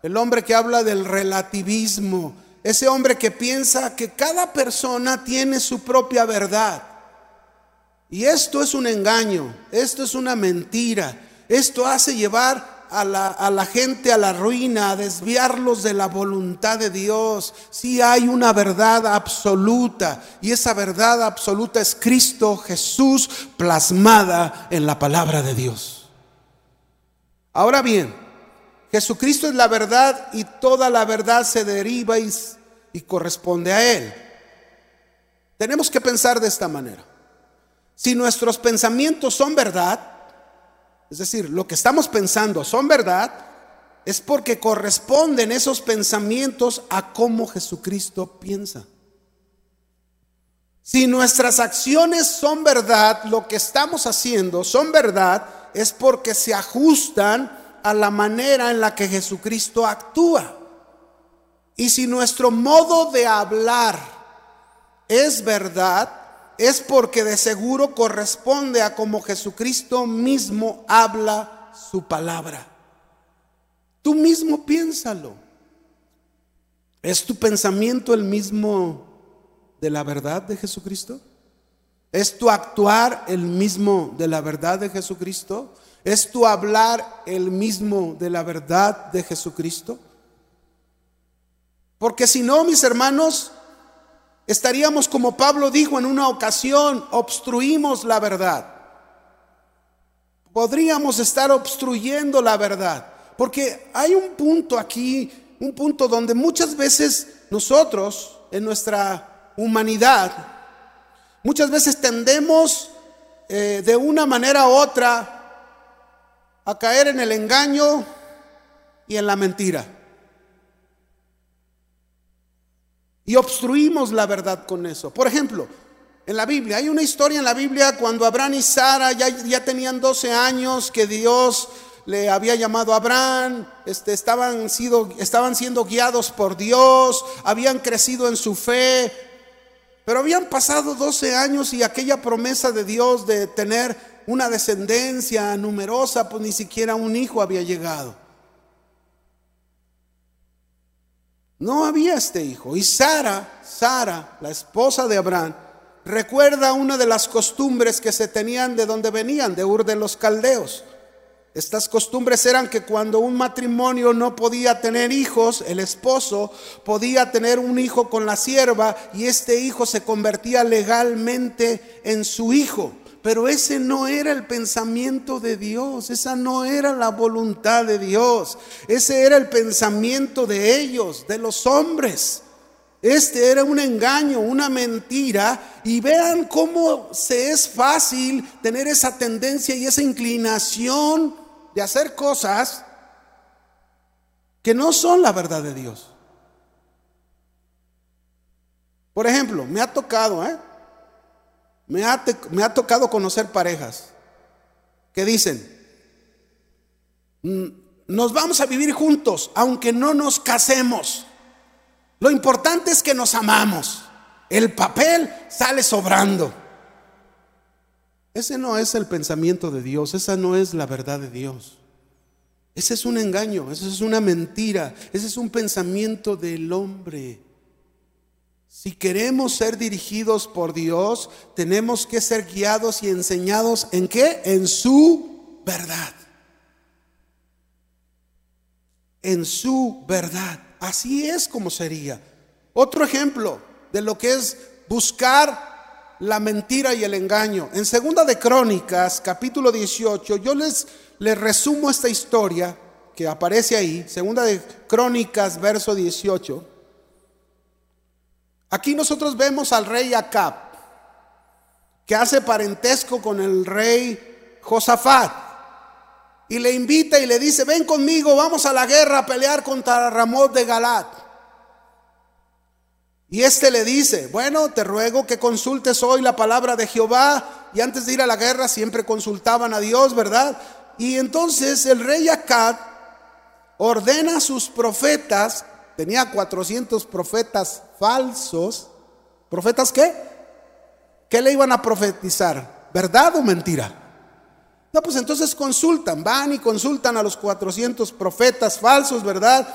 El hombre que habla del relativismo, ese hombre que piensa que cada persona tiene su propia verdad. Y esto es un engaño, esto es una mentira, esto hace llevar a la, gente a la ruina, a desviarlos de la voluntad de Dios. Si hay una verdad absoluta y esa verdad absoluta es Cristo Jesús plasmada en la palabra de Dios. Ahora bien, Jesucristo es la verdad y toda la verdad se deriva y, y corresponde a Él. Tenemos que pensar de esta manera. Si nuestros pensamientos son verdad, es decir, lo que estamos pensando son verdad, es porque corresponden esos pensamientos a cómo Jesucristo piensa. Si nuestras acciones son verdad, lo que estamos haciendo son verdad, es porque se ajustan a la manera en la que Jesucristo actúa. Y si nuestro modo de hablar es verdad, es porque de seguro corresponde a como Jesucristo mismo habla su palabra. Tú mismo piénsalo. ¿Es tu pensamiento el mismo de la verdad de Jesucristo? ¿Es tu actuar el mismo de la verdad de Jesucristo? ¿Es tu hablar el mismo de la verdad de Jesucristo? Porque si no, mis hermanos, Estaríamos como Pablo dijo en una ocasión, obstruimos la verdad. Podríamos estar obstruyendo la verdad. Porque hay un punto aquí, un punto donde muchas veces nosotros, en nuestra humanidad, muchas veces tendemos eh, de una manera u otra a caer en el engaño y en la mentira. Y obstruimos la verdad con eso. Por ejemplo, en la Biblia, hay una historia en la Biblia cuando Abraham y Sara ya, ya tenían 12 años que Dios le había llamado a Abraham, este, estaban, sido, estaban siendo guiados por Dios, habían crecido en su fe, pero habían pasado 12 años y aquella promesa de Dios de tener una descendencia numerosa, pues ni siquiera un hijo había llegado. No había este hijo. Y Sara, Sara, la esposa de Abraham, recuerda una de las costumbres que se tenían de donde venían, de Ur de los Caldeos. Estas costumbres eran que cuando un matrimonio no podía tener hijos, el esposo podía tener un hijo con la sierva y este hijo se convertía legalmente en su hijo. Pero ese no era el pensamiento de Dios, esa no era la voluntad de Dios, ese era el pensamiento de ellos, de los hombres. Este era un engaño, una mentira. Y vean cómo se es fácil tener esa tendencia y esa inclinación de hacer cosas que no son la verdad de Dios. Por ejemplo, me ha tocado, ¿eh? Me ha, tocado conocer parejas que dicen, mm, nos vamos a vivir juntos, aunque no nos casemos. Lo importante es que nos amamos. El papel sale sobrando. Ese no es el pensamiento de Dios, esa no es la verdad de Dios. Ese es un engaño, esa es una mentira, ese es un pensamiento del hombre. Si queremos ser dirigidos por Dios, tenemos que ser guiados y enseñados en qué? En su verdad. En su verdad. Así es como sería. Otro ejemplo de lo que es buscar la mentira y el engaño. En Segunda de Crónicas, capítulo 18, yo les, les resumo esta historia que aparece ahí. Segunda de Crónicas, verso 18. Aquí nosotros vemos al rey Acab, que hace parentesco con el rey Josafat, y le invita y le dice, ven conmigo, vamos a la guerra a pelear contra Ramón de Galat. Y este le dice, bueno, te ruego que consultes hoy la palabra de Jehová. Y antes de ir a la guerra siempre consultaban a Dios, ¿verdad? Y entonces el rey Acab ordena a sus profetas tenía 400 profetas falsos. ¿Profetas qué? ¿Qué le iban a profetizar? ¿Verdad o mentira? No, pues entonces consultan, van y consultan a los 400 profetas falsos, ¿verdad?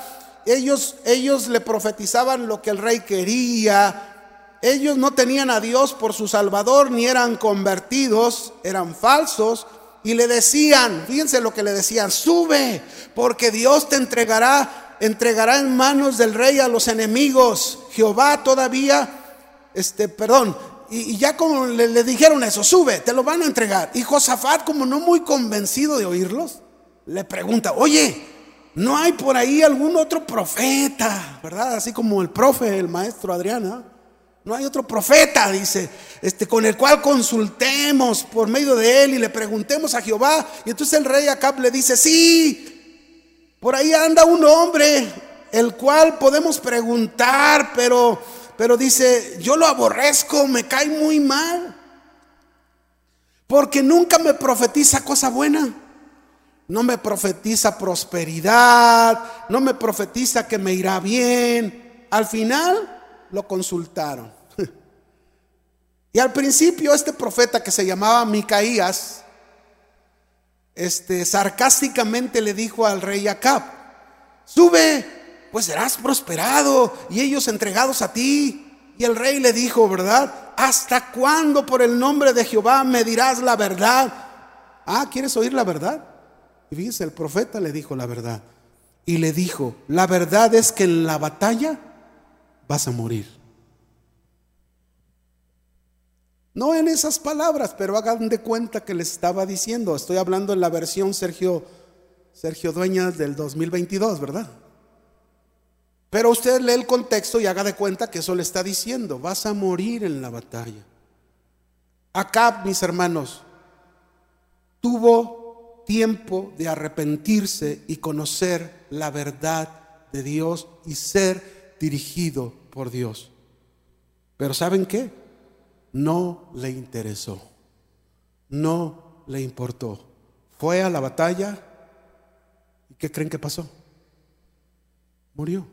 Ellos, ellos le profetizaban lo que el rey quería. Ellos no tenían a Dios por su Salvador, ni eran convertidos, eran falsos. Y le decían, fíjense lo que le decían, sube, porque Dios te entregará entregará en manos del rey a los enemigos. Jehová todavía, este, perdón, y, ya como le, dijeron eso, sube, te lo van a entregar. Y Josafat, como no muy convencido de oírlos, le pregunta, oye, ¿no hay por ahí algún otro profeta? ¿Verdad? Así como el profe, el maestro Adriana. No hay otro profeta, dice, este, con el cual consultemos por medio de él y le preguntemos a Jehová. Y entonces el rey Acab le dice, sí, por ahí anda un hombre, el cual podemos preguntar, pero, pero dice, yo lo aborrezco, me cae muy mal, porque nunca me profetiza cosa buena. No me profetiza prosperidad, no me profetiza que me irá bien. Al final lo consultaron. Y al principio este profeta que se llamaba Micaías, este, sarcásticamente le dijo al rey Acab, sube, pues serás prosperado y ellos entregados a ti. Y el rey le dijo, ¿verdad? ¿Hasta cuándo por el nombre de Jehová me dirás la verdad? Ah, ¿quieres oír la verdad? Y fíjese, el profeta le dijo la verdad. Y le dijo, la verdad es que en la batalla vas a morir. No en esas palabras, pero hagan de cuenta que les estaba diciendo. Estoy hablando en la versión Sergio, Sergio Dueñas del 2022, ¿verdad? Pero usted lee el contexto y haga de cuenta que eso le está diciendo. Vas a morir en la batalla. Acá, mis hermanos, tuvo tiempo de arrepentirse y conocer la verdad de Dios y ser dirigido por Dios. Pero ¿saben qué? No le interesó, no le importó. Fue a la batalla y ¿qué creen que pasó? Murió.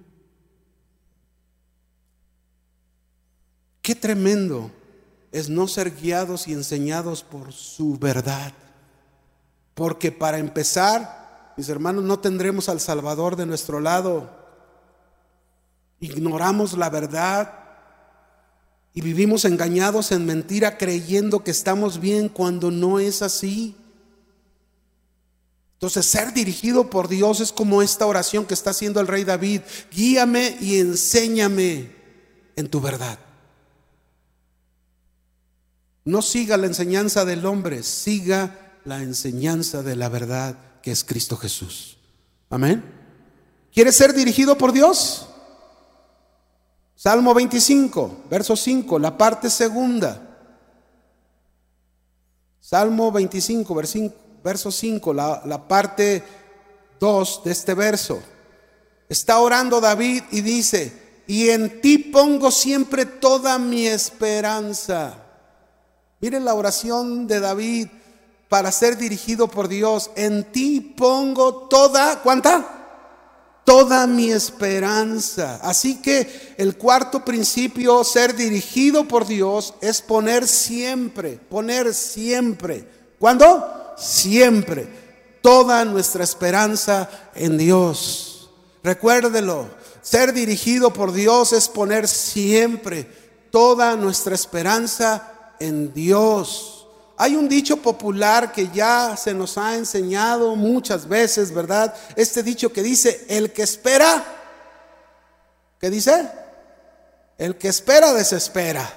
Qué tremendo es no ser guiados y enseñados por su verdad. Porque para empezar, mis hermanos, no tendremos al Salvador de nuestro lado. Ignoramos la verdad y vivimos engañados en mentira creyendo que estamos bien cuando no es así. Entonces, ser dirigido por Dios es como esta oración que está haciendo el rey David. Guíame y enséñame en tu verdad. No siga la enseñanza del hombre, siga la enseñanza de la verdad que es Cristo Jesús. Amén. ¿Quieres ser dirigido por Dios? Salmo 25, verso 5, la parte segunda. Salmo 25, verso 5, la, la parte 2 de este verso. Está orando David y dice, y en ti pongo siempre toda mi esperanza. Miren la oración de David para ser dirigido por Dios. En ti pongo toda, ¿cuánta? Toda mi esperanza. Así que el cuarto principio, ser dirigido por Dios, es poner siempre, poner siempre. ¿Cuándo? Siempre. Toda nuestra esperanza en Dios. Recuérdelo, ser dirigido por Dios es poner siempre toda nuestra esperanza en Dios. Hay un dicho popular que ya se nos ha enseñado muchas veces, ¿verdad? Este dicho que dice, el que espera, ¿qué dice? El que espera desespera.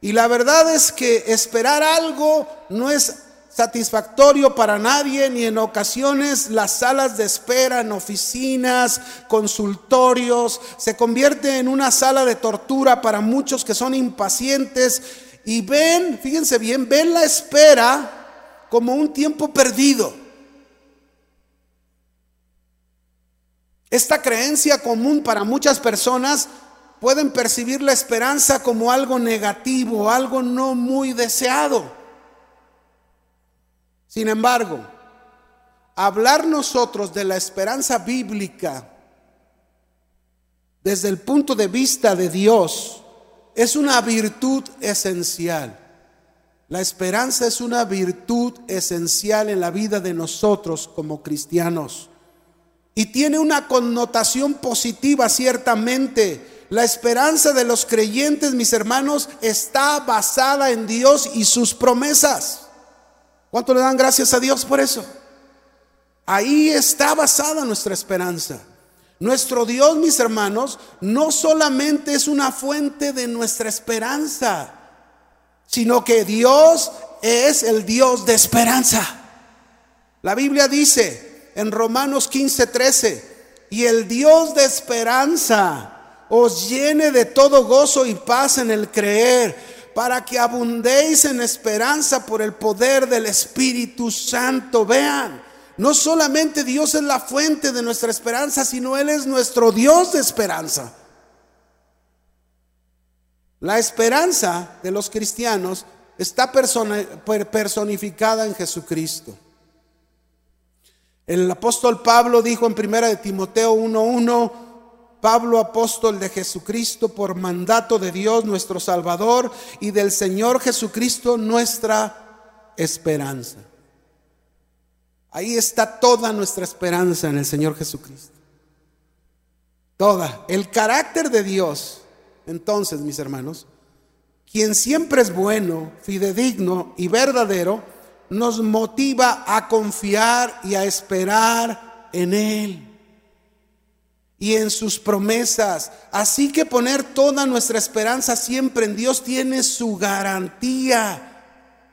Y la verdad es que esperar algo no es satisfactorio para nadie, ni en ocasiones las salas de espera en oficinas, consultorios, se convierte en una sala de tortura para muchos que son impacientes y ven, fíjense bien, ven la espera como un tiempo perdido. Esta creencia común para muchas personas pueden percibir la esperanza como algo negativo, algo no muy deseado. Sin embargo, hablar nosotros de la esperanza bíblica desde el punto de vista de Dios es una virtud esencial. La esperanza es una virtud esencial en la vida de nosotros como cristianos. Y tiene una connotación positiva ciertamente. La esperanza de los creyentes, mis hermanos, está basada en Dios y sus promesas. ¿Cuánto le dan gracias a Dios por eso? Ahí está basada nuestra esperanza. Nuestro Dios, mis hermanos, no solamente es una fuente de nuestra esperanza, sino que Dios es el Dios de esperanza. La Biblia dice en Romanos 15, 13, y el Dios de esperanza os llene de todo gozo y paz en el creer para que abundéis en esperanza por el poder del Espíritu Santo. Vean, no solamente Dios es la fuente de nuestra esperanza, sino Él es nuestro Dios de esperanza. La esperanza de los cristianos está personificada en Jesucristo. El apóstol Pablo dijo en primera de Timoteo 1:1 Pablo, apóstol de Jesucristo, por mandato de Dios nuestro Salvador y del Señor Jesucristo nuestra esperanza. Ahí está toda nuestra esperanza en el Señor Jesucristo. Toda. El carácter de Dios, entonces, mis hermanos, quien siempre es bueno, fidedigno y verdadero, nos motiva a confiar y a esperar en Él y en sus promesas. Así que poner toda nuestra esperanza siempre en Dios tiene su garantía,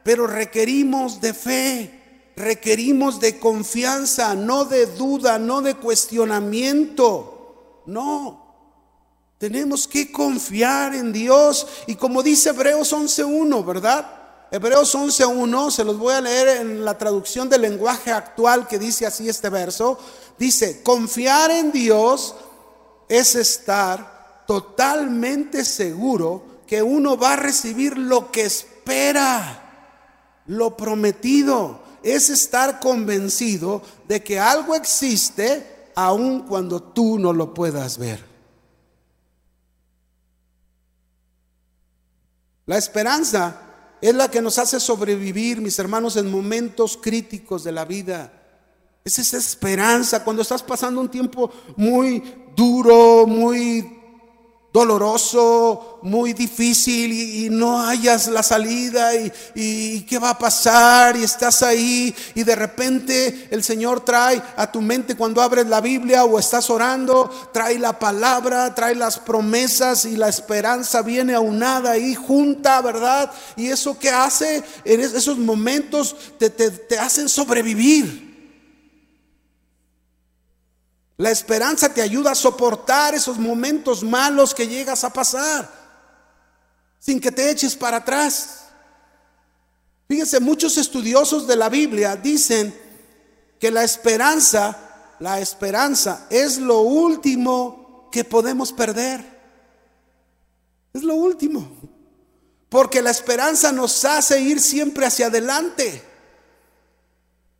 pero requerimos de fe, requerimos de confianza, no de duda, no de cuestionamiento, no. Tenemos que confiar en Dios y como dice Hebreos 11.1, ¿verdad? Hebreos 11.1, se los voy a leer en la traducción del lenguaje actual que dice así este verso. Dice, confiar en Dios es estar totalmente seguro que uno va a recibir lo que espera, lo prometido. Es estar convencido de que algo existe aun cuando tú no lo puedas ver. La esperanza es la que nos hace sobrevivir, mis hermanos, en momentos críticos de la vida. Es esa esperanza cuando estás pasando un tiempo muy duro, muy doloroso, muy difícil y, no hayas la salida y, y, qué va a pasar y estás ahí y de repente el Señor trae a tu mente cuando abres la Biblia o estás orando, trae la palabra, trae las promesas y la esperanza viene aunada ahí junta, ¿verdad? Y eso que hace en esos momentos te, te, te hacen sobrevivir. La esperanza te ayuda a soportar esos momentos malos que llegas a pasar sin que te eches para atrás. Fíjense, muchos estudiosos de la Biblia dicen que la esperanza, la esperanza es lo último que podemos perder. Es lo último. Porque la esperanza nos hace ir siempre hacia adelante.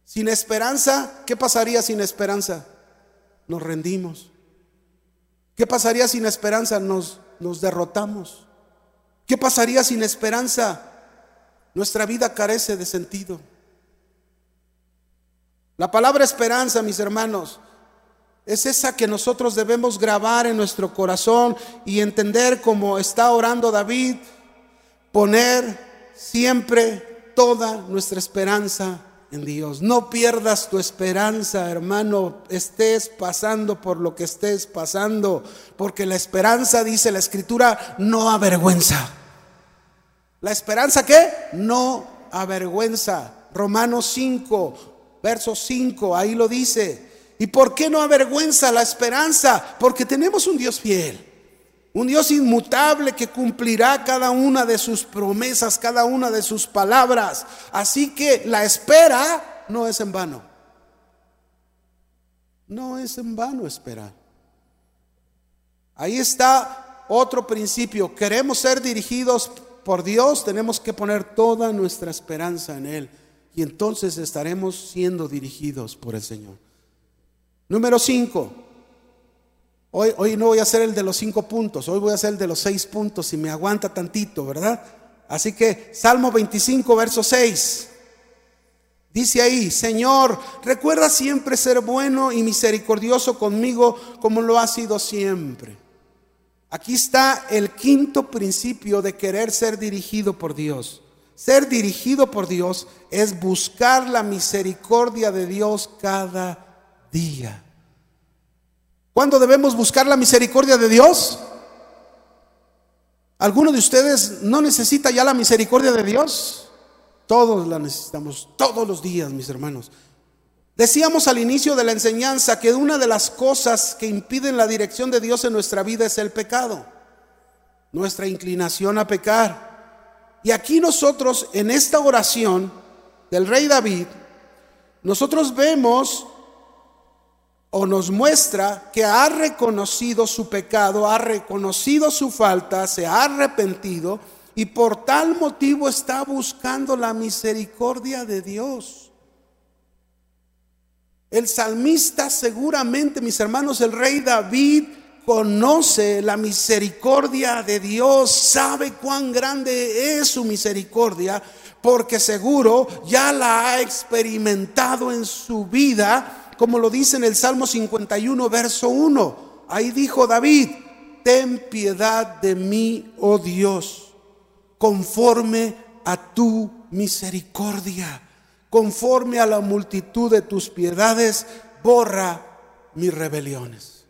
Sin esperanza, ¿qué pasaría sin esperanza? Nos rendimos. ¿Qué pasaría sin esperanza? Nos, nos derrotamos. ¿Qué pasaría sin esperanza? Nuestra vida carece de sentido. La palabra esperanza, mis hermanos, es esa que nosotros debemos grabar en nuestro corazón y entender como está orando David, poner siempre toda nuestra esperanza en Dios. No pierdas tu esperanza, hermano, estés pasando por lo que estés pasando, porque la esperanza, dice la escritura, no avergüenza. ¿La esperanza qué? No avergüenza. Romanos 5, verso 5, ahí lo dice. ¿Y por qué no avergüenza la esperanza? Porque tenemos un Dios fiel. Un Dios inmutable que cumplirá cada una de sus promesas, cada una de sus palabras. Así que la espera no es en vano. No es en vano esperar. Ahí está otro principio. Queremos ser dirigidos por Dios, tenemos que poner toda nuestra esperanza en Él. Y entonces estaremos siendo dirigidos por el Señor. Número 5. Hoy, no voy a hacer el de los cinco puntos, hoy voy a hacer el de los seis puntos, si me aguanta tantito, ¿verdad? Así que Salmo 25, verso 6. Dice ahí, Señor, recuerda siempre ser bueno y misericordioso conmigo como lo ha sido siempre. Aquí está el quinto principio de querer ser dirigido por Dios. Ser dirigido por Dios es buscar la misericordia de Dios cada día. ¿Cuándo debemos buscar la misericordia de Dios? ¿Alguno de ustedes no necesita ya la misericordia de Dios? Todos la necesitamos, todos los días, mis hermanos. Decíamos al inicio de la enseñanza que una de las cosas que impiden la dirección de Dios en nuestra vida es el pecado, nuestra inclinación a pecar. Y aquí nosotros, en esta oración del rey David, nosotros vemos o nos muestra que ha reconocido su pecado, ha reconocido su falta, se ha arrepentido y por tal motivo está buscando la misericordia de Dios. El salmista seguramente, mis hermanos, el rey David conoce la misericordia de Dios, sabe cuán grande es su misericordia, porque seguro ya la ha experimentado en su vida como lo dice en el Salmo 51, verso 1. Ahí dijo David, ten piedad de mí, oh Dios, conforme a tu misericordia, conforme a la multitud de tus piedades, borra mis rebeliones.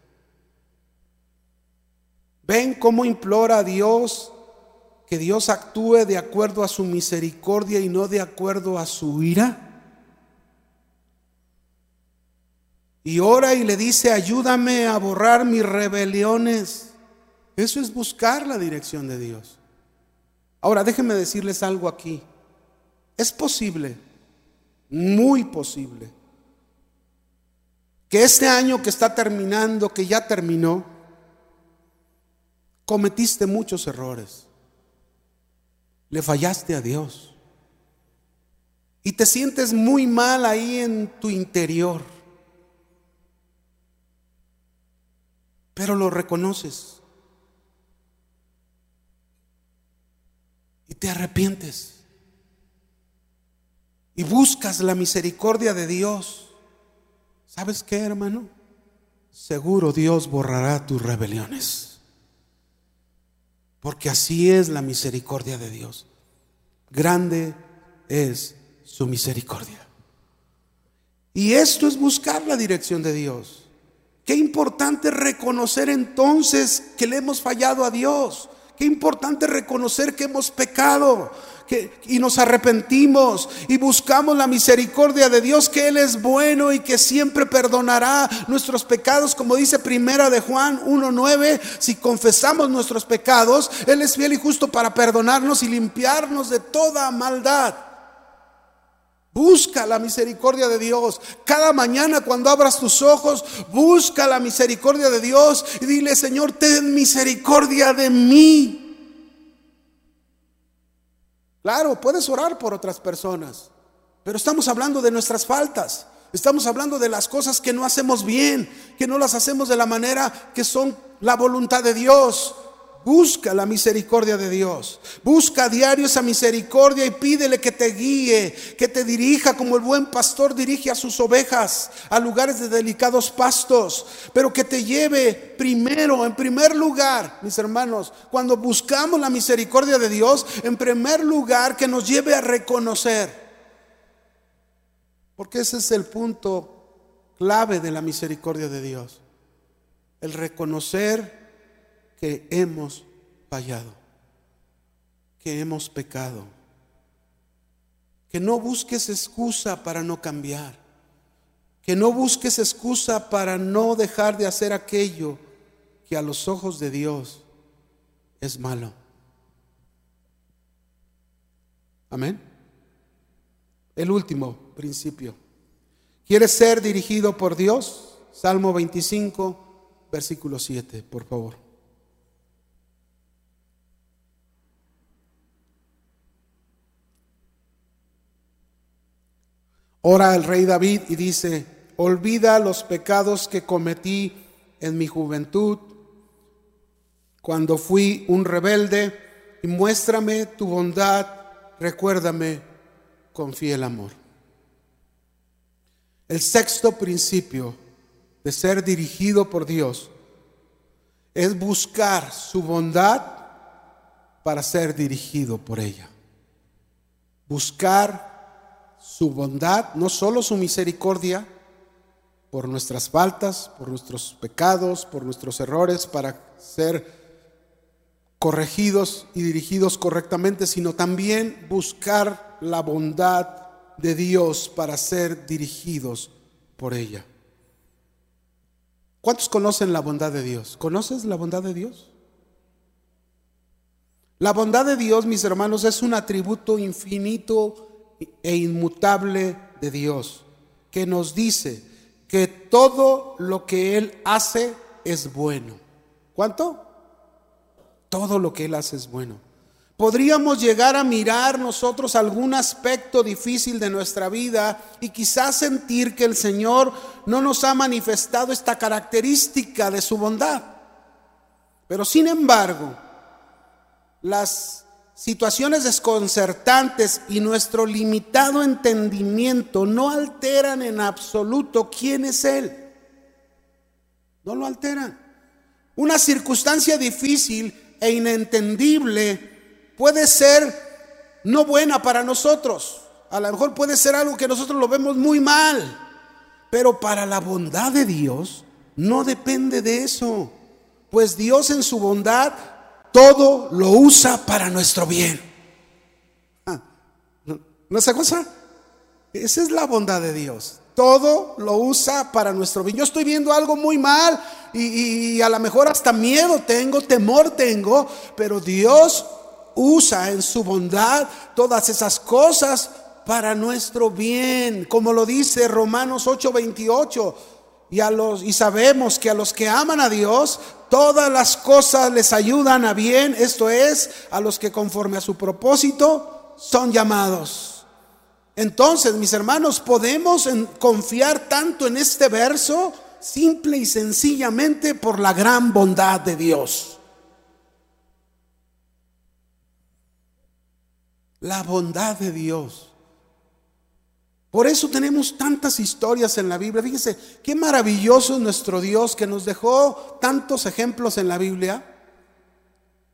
¿Ven cómo implora a Dios que Dios actúe de acuerdo a su misericordia y no de acuerdo a su ira? Y ora y le dice, ayúdame a borrar mis rebeliones. Eso es buscar la dirección de Dios. Ahora, déjenme decirles algo aquí. Es posible, muy posible, que este año que está terminando, que ya terminó, cometiste muchos errores. Le fallaste a Dios. Y te sientes muy mal ahí en tu interior. Pero lo reconoces. Y te arrepientes. Y buscas la misericordia de Dios. ¿Sabes qué, hermano? Seguro Dios borrará tus rebeliones. Porque así es la misericordia de Dios. Grande es su misericordia. Y esto es buscar la dirección de Dios. Qué importante reconocer entonces que le hemos fallado a Dios. Qué importante reconocer que hemos pecado que, y nos arrepentimos y buscamos la misericordia de Dios, que Él es bueno y que siempre perdonará nuestros pecados, como dice primera de Juan 1.9, si confesamos nuestros pecados, Él es fiel y justo para perdonarnos y limpiarnos de toda maldad. Busca la misericordia de Dios. Cada mañana cuando abras tus ojos, busca la misericordia de Dios y dile, Señor, ten misericordia de mí. Claro, puedes orar por otras personas, pero estamos hablando de nuestras faltas. Estamos hablando de las cosas que no hacemos bien, que no las hacemos de la manera que son la voluntad de Dios. Busca la misericordia de Dios. Busca a diario esa misericordia y pídele que te guíe, que te dirija como el buen pastor dirige a sus ovejas a lugares de delicados pastos, pero que te lleve primero, en primer lugar, mis hermanos, cuando buscamos la misericordia de Dios, en primer lugar que nos lleve a reconocer. Porque ese es el punto clave de la misericordia de Dios. El reconocer que hemos fallado, que hemos pecado. Que no busques excusa para no cambiar. Que no busques excusa para no dejar de hacer aquello que a los ojos de Dios es malo. Amén. El último principio. ¿Quieres ser dirigido por Dios? Salmo 25, versículo 7, por favor. Ora el rey David y dice, olvida los pecados que cometí en mi juventud, cuando fui un rebelde, y muéstrame tu bondad, recuérdame con fiel amor. El sexto principio de ser dirigido por Dios es buscar su bondad para ser dirigido por ella. Buscar su bondad, no solo su misericordia por nuestras faltas, por nuestros pecados, por nuestros errores, para ser corregidos y dirigidos correctamente, sino también buscar la bondad de Dios para ser dirigidos por ella. ¿Cuántos conocen la bondad de Dios? ¿Conoces la bondad de Dios? La bondad de Dios, mis hermanos, es un atributo infinito e inmutable de Dios, que nos dice que todo lo que Él hace es bueno. ¿Cuánto? Todo lo que Él hace es bueno. Podríamos llegar a mirar nosotros algún aspecto difícil de nuestra vida y quizás sentir que el Señor no nos ha manifestado esta característica de su bondad. Pero sin embargo, las situaciones desconcertantes y nuestro limitado entendimiento no alteran en absoluto quién es Él. No lo alteran. Una circunstancia difícil e inentendible puede ser no buena para nosotros. A lo mejor puede ser algo que nosotros lo vemos muy mal. Pero para la bondad de Dios no depende de eso. Pues Dios en su bondad todo lo usa para nuestro bien. Ah, ¿No esa cosa? Esa es la bondad de Dios. Todo lo usa para nuestro bien. Yo estoy viendo algo muy mal y, y, a lo mejor hasta miedo tengo, temor tengo, pero Dios usa en su bondad todas esas cosas para nuestro bien, como lo dice Romanos 8:28. Y, a los, y sabemos que a los que aman a Dios, todas las cosas les ayudan a bien, esto es, a los que conforme a su propósito son llamados. Entonces, mis hermanos, podemos confiar tanto en este verso, simple y sencillamente por la gran bondad de Dios. La bondad de Dios. Por eso tenemos tantas historias en la Biblia. Fíjense, qué maravilloso es nuestro Dios que nos dejó tantos ejemplos en la Biblia,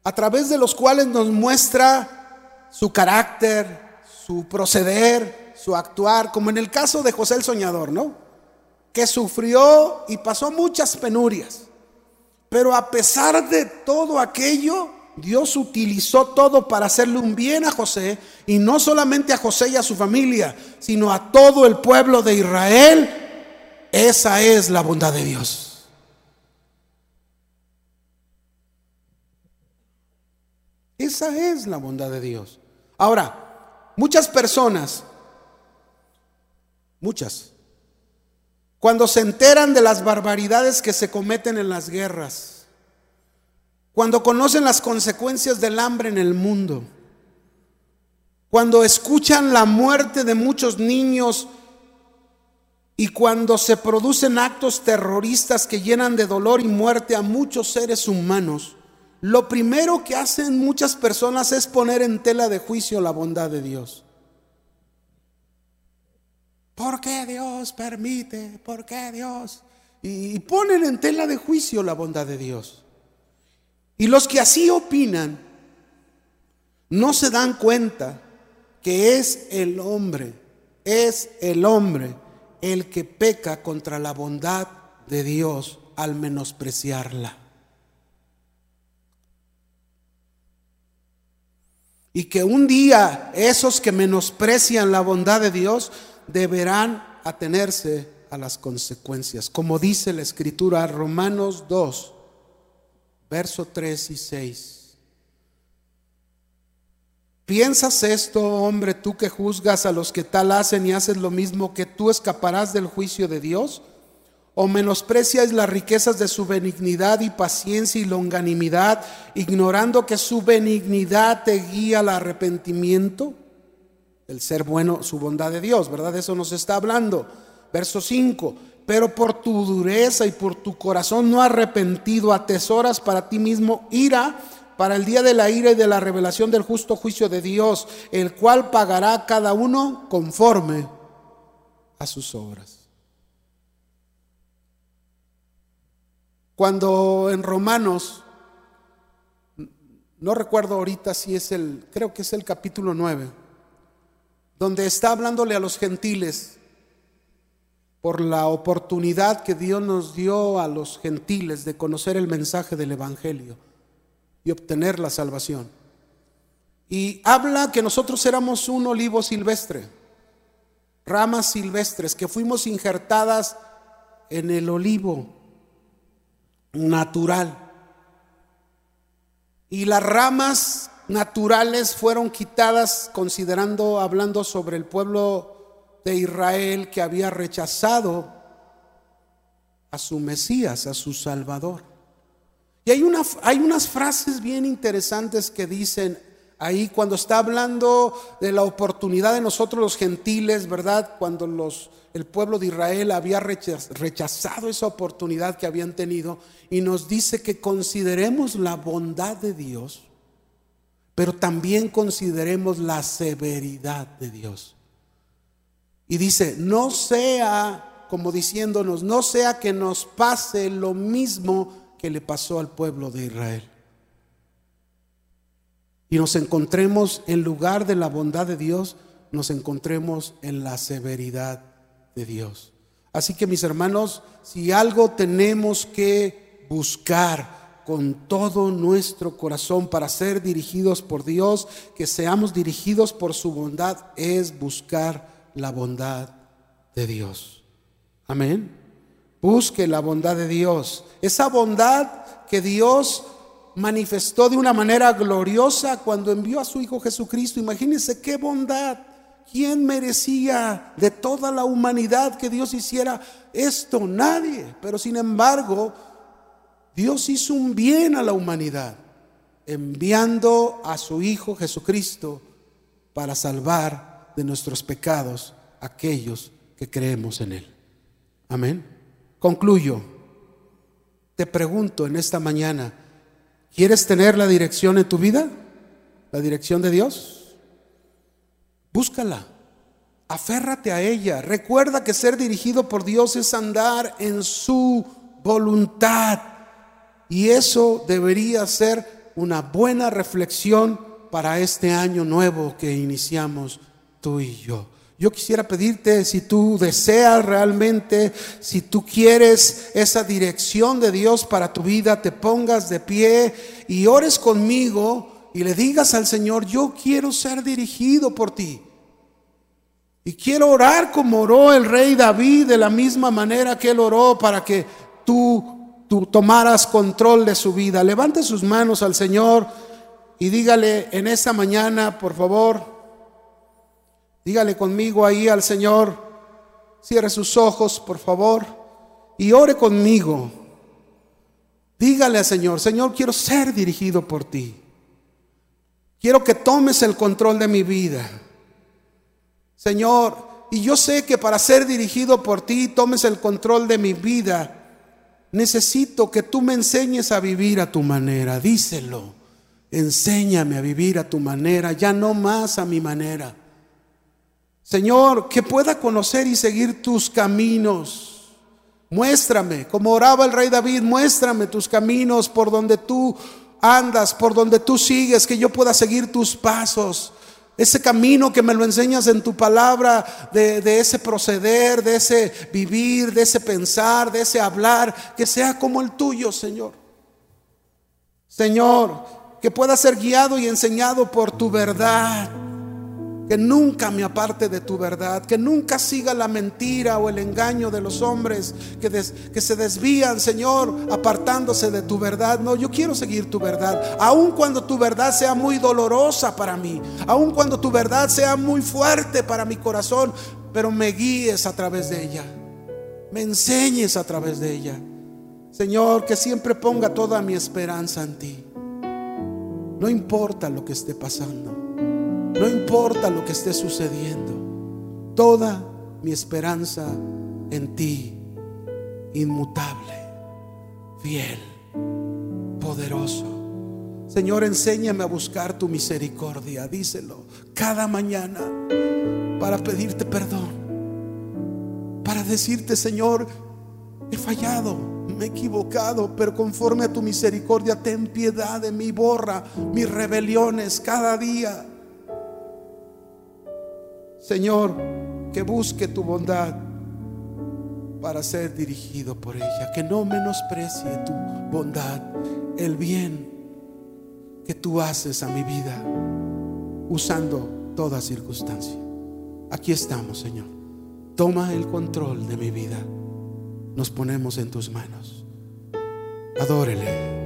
a través de los cuales nos muestra su carácter, su proceder, su actuar, como en el caso de José el Soñador, ¿no? Que sufrió y pasó muchas penurias. Pero a pesar de todo aquello, Dios utilizó todo para hacerle un bien a José y no solamente a José y a su familia, sino a todo el pueblo de Israel. Esa es la bondad de Dios. Esa es la bondad de Dios. Ahora, muchas personas, muchas, cuando se enteran de las barbaridades que se cometen en las guerras, cuando conocen las consecuencias del hambre en el mundo, cuando escuchan la muerte de muchos niños y cuando se producen actos terroristas que llenan de dolor y muerte a muchos seres humanos, lo primero que hacen muchas personas es poner en tela de juicio la bondad de Dios. ¿Por qué Dios permite? ¿Por qué Dios? Y ponen en tela de juicio la bondad de Dios. Y los que así opinan no se dan cuenta que es el hombre, es el hombre el que peca contra la bondad de Dios al menospreciarla. Y que un día esos que menosprecian la bondad de Dios deberán atenerse a las consecuencias. Como dice la escritura Romanos 2, verso 3 y 6. ¿Piensas esto, hombre, tú que juzgas a los que tal hacen y haces lo mismo, que tú escaparás del juicio de Dios? ¿O menosprecias las riquezas de su benignidad y paciencia y longanimidad, ignorando que su benignidad te guía al arrepentimiento? El ser bueno, su bondad de Dios, ¿verdad? eso nos está hablando. Verso 5. Pero por tu dureza y por tu corazón no arrepentido, atesoras para ti mismo ira para el día de la ira y de la revelación del justo juicio de Dios, el cual pagará cada uno conforme a sus obras. Cuando en Romanos, no recuerdo ahorita si es el, creo que es el capítulo 9, donde está hablándole a los gentiles por la oportunidad que Dios nos dio a los gentiles de conocer el mensaje del Evangelio y obtener la salvación. Y habla que nosotros éramos un olivo silvestre, ramas silvestres, que fuimos injertadas en el olivo natural. Y las ramas naturales fueron quitadas considerando, hablando sobre el pueblo de Israel que había rechazado a su Mesías, a su Salvador. Y hay, hay unas frases bien interesantes que dicen ahí cuando está hablando de la oportunidad de nosotros los gentiles, ¿verdad? Cuando los, el pueblo de Israel había rechazado esa oportunidad que habían tenido y nos dice que consideremos la bondad de Dios, pero también consideremos la severidad de Dios. Y dice, no sea, como diciéndonos, no sea que nos pase lo mismo que le pasó al pueblo de Israel. Y nos encontremos en lugar de la bondad de Dios, nos encontremos en la severidad de Dios. Así que mis hermanos, si algo tenemos que buscar con todo nuestro corazón para ser dirigidos por Dios, que seamos dirigidos por su bondad, es buscar la bondad de Dios. Amén. Busque la bondad de Dios. Esa bondad que Dios manifestó de una manera gloriosa cuando envió a su Hijo Jesucristo. Imagínense qué bondad. ¿Quién merecía de toda la humanidad que Dios hiciera esto? Nadie. Pero sin embargo, Dios hizo un bien a la humanidad, enviando a su Hijo Jesucristo para salvar de nuestros pecados aquellos que creemos en Él. Amén. Concluyo. Te pregunto en esta mañana, ¿quieres tener la dirección en tu vida? ¿La dirección de Dios? Búscala. Aférrate a ella. Recuerda que ser dirigido por Dios es andar en su voluntad. Y eso debería ser una buena reflexión para este año nuevo que iniciamos tú y yo. Yo quisiera pedirte, si tú deseas realmente, si tú quieres esa dirección de Dios para tu vida, te pongas de pie y ores conmigo y le digas al Señor, yo quiero ser dirigido por ti. Y quiero orar como oró el rey David de la misma manera que él oró para que tú, tú tomaras control de su vida. Levante sus manos al Señor y dígale en esta mañana, por favor, Dígale conmigo ahí al Señor, cierre sus ojos, por favor, y ore conmigo. Dígale al Señor, Señor, quiero ser dirigido por ti. Quiero que tomes el control de mi vida. Señor, y yo sé que para ser dirigido por ti, tomes el control de mi vida. necesito que tú me enseñes a vivir a tu manera. Díselo. Enséñame a vivir a tu manera, ya no más a mi manera. Señor, que pueda conocer y seguir tus caminos. Muéstrame, como oraba el rey David, muéstrame tus caminos por donde tú andas, por donde tú sigues, que yo pueda seguir tus pasos. Ese camino que me lo enseñas en tu palabra, de, ese proceder, de ese vivir, de ese pensar, de ese hablar, que sea como el tuyo, Señor. Señor, que pueda ser guiado y enseñado por tu verdad que nunca me aparte de tu verdad, que nunca siga la mentira o el engaño de los hombres que, que, se desvían, Señor, apartándose de tu verdad. No, yo quiero seguir tu verdad, aun cuando tu verdad sea muy dolorosa para mí, aun cuando tu verdad sea muy fuerte para mi corazón, pero me guíes a través de ella, me enseñes a través de ella. Señor, que siempre ponga toda mi esperanza en ti. No importa lo que esté pasando. No importa lo que esté sucediendo, toda mi esperanza en ti, inmutable, fiel, poderoso. Señor, enséñame a buscar tu misericordia, díselo, cada mañana para pedirte perdón, para decirte, Señor, he fallado, me he equivocado, pero conforme a tu misericordia, ten piedad de mí, borra mis rebeliones cada día. Señor, que busque tu bondad para ser dirigido por ella, que no menosprecie tu bondad, el bien que tú haces a mi vida, usando toda circunstancia. Aquí estamos, Señor. Toma el control de mi vida. Nos ponemos en tus manos. Adórele.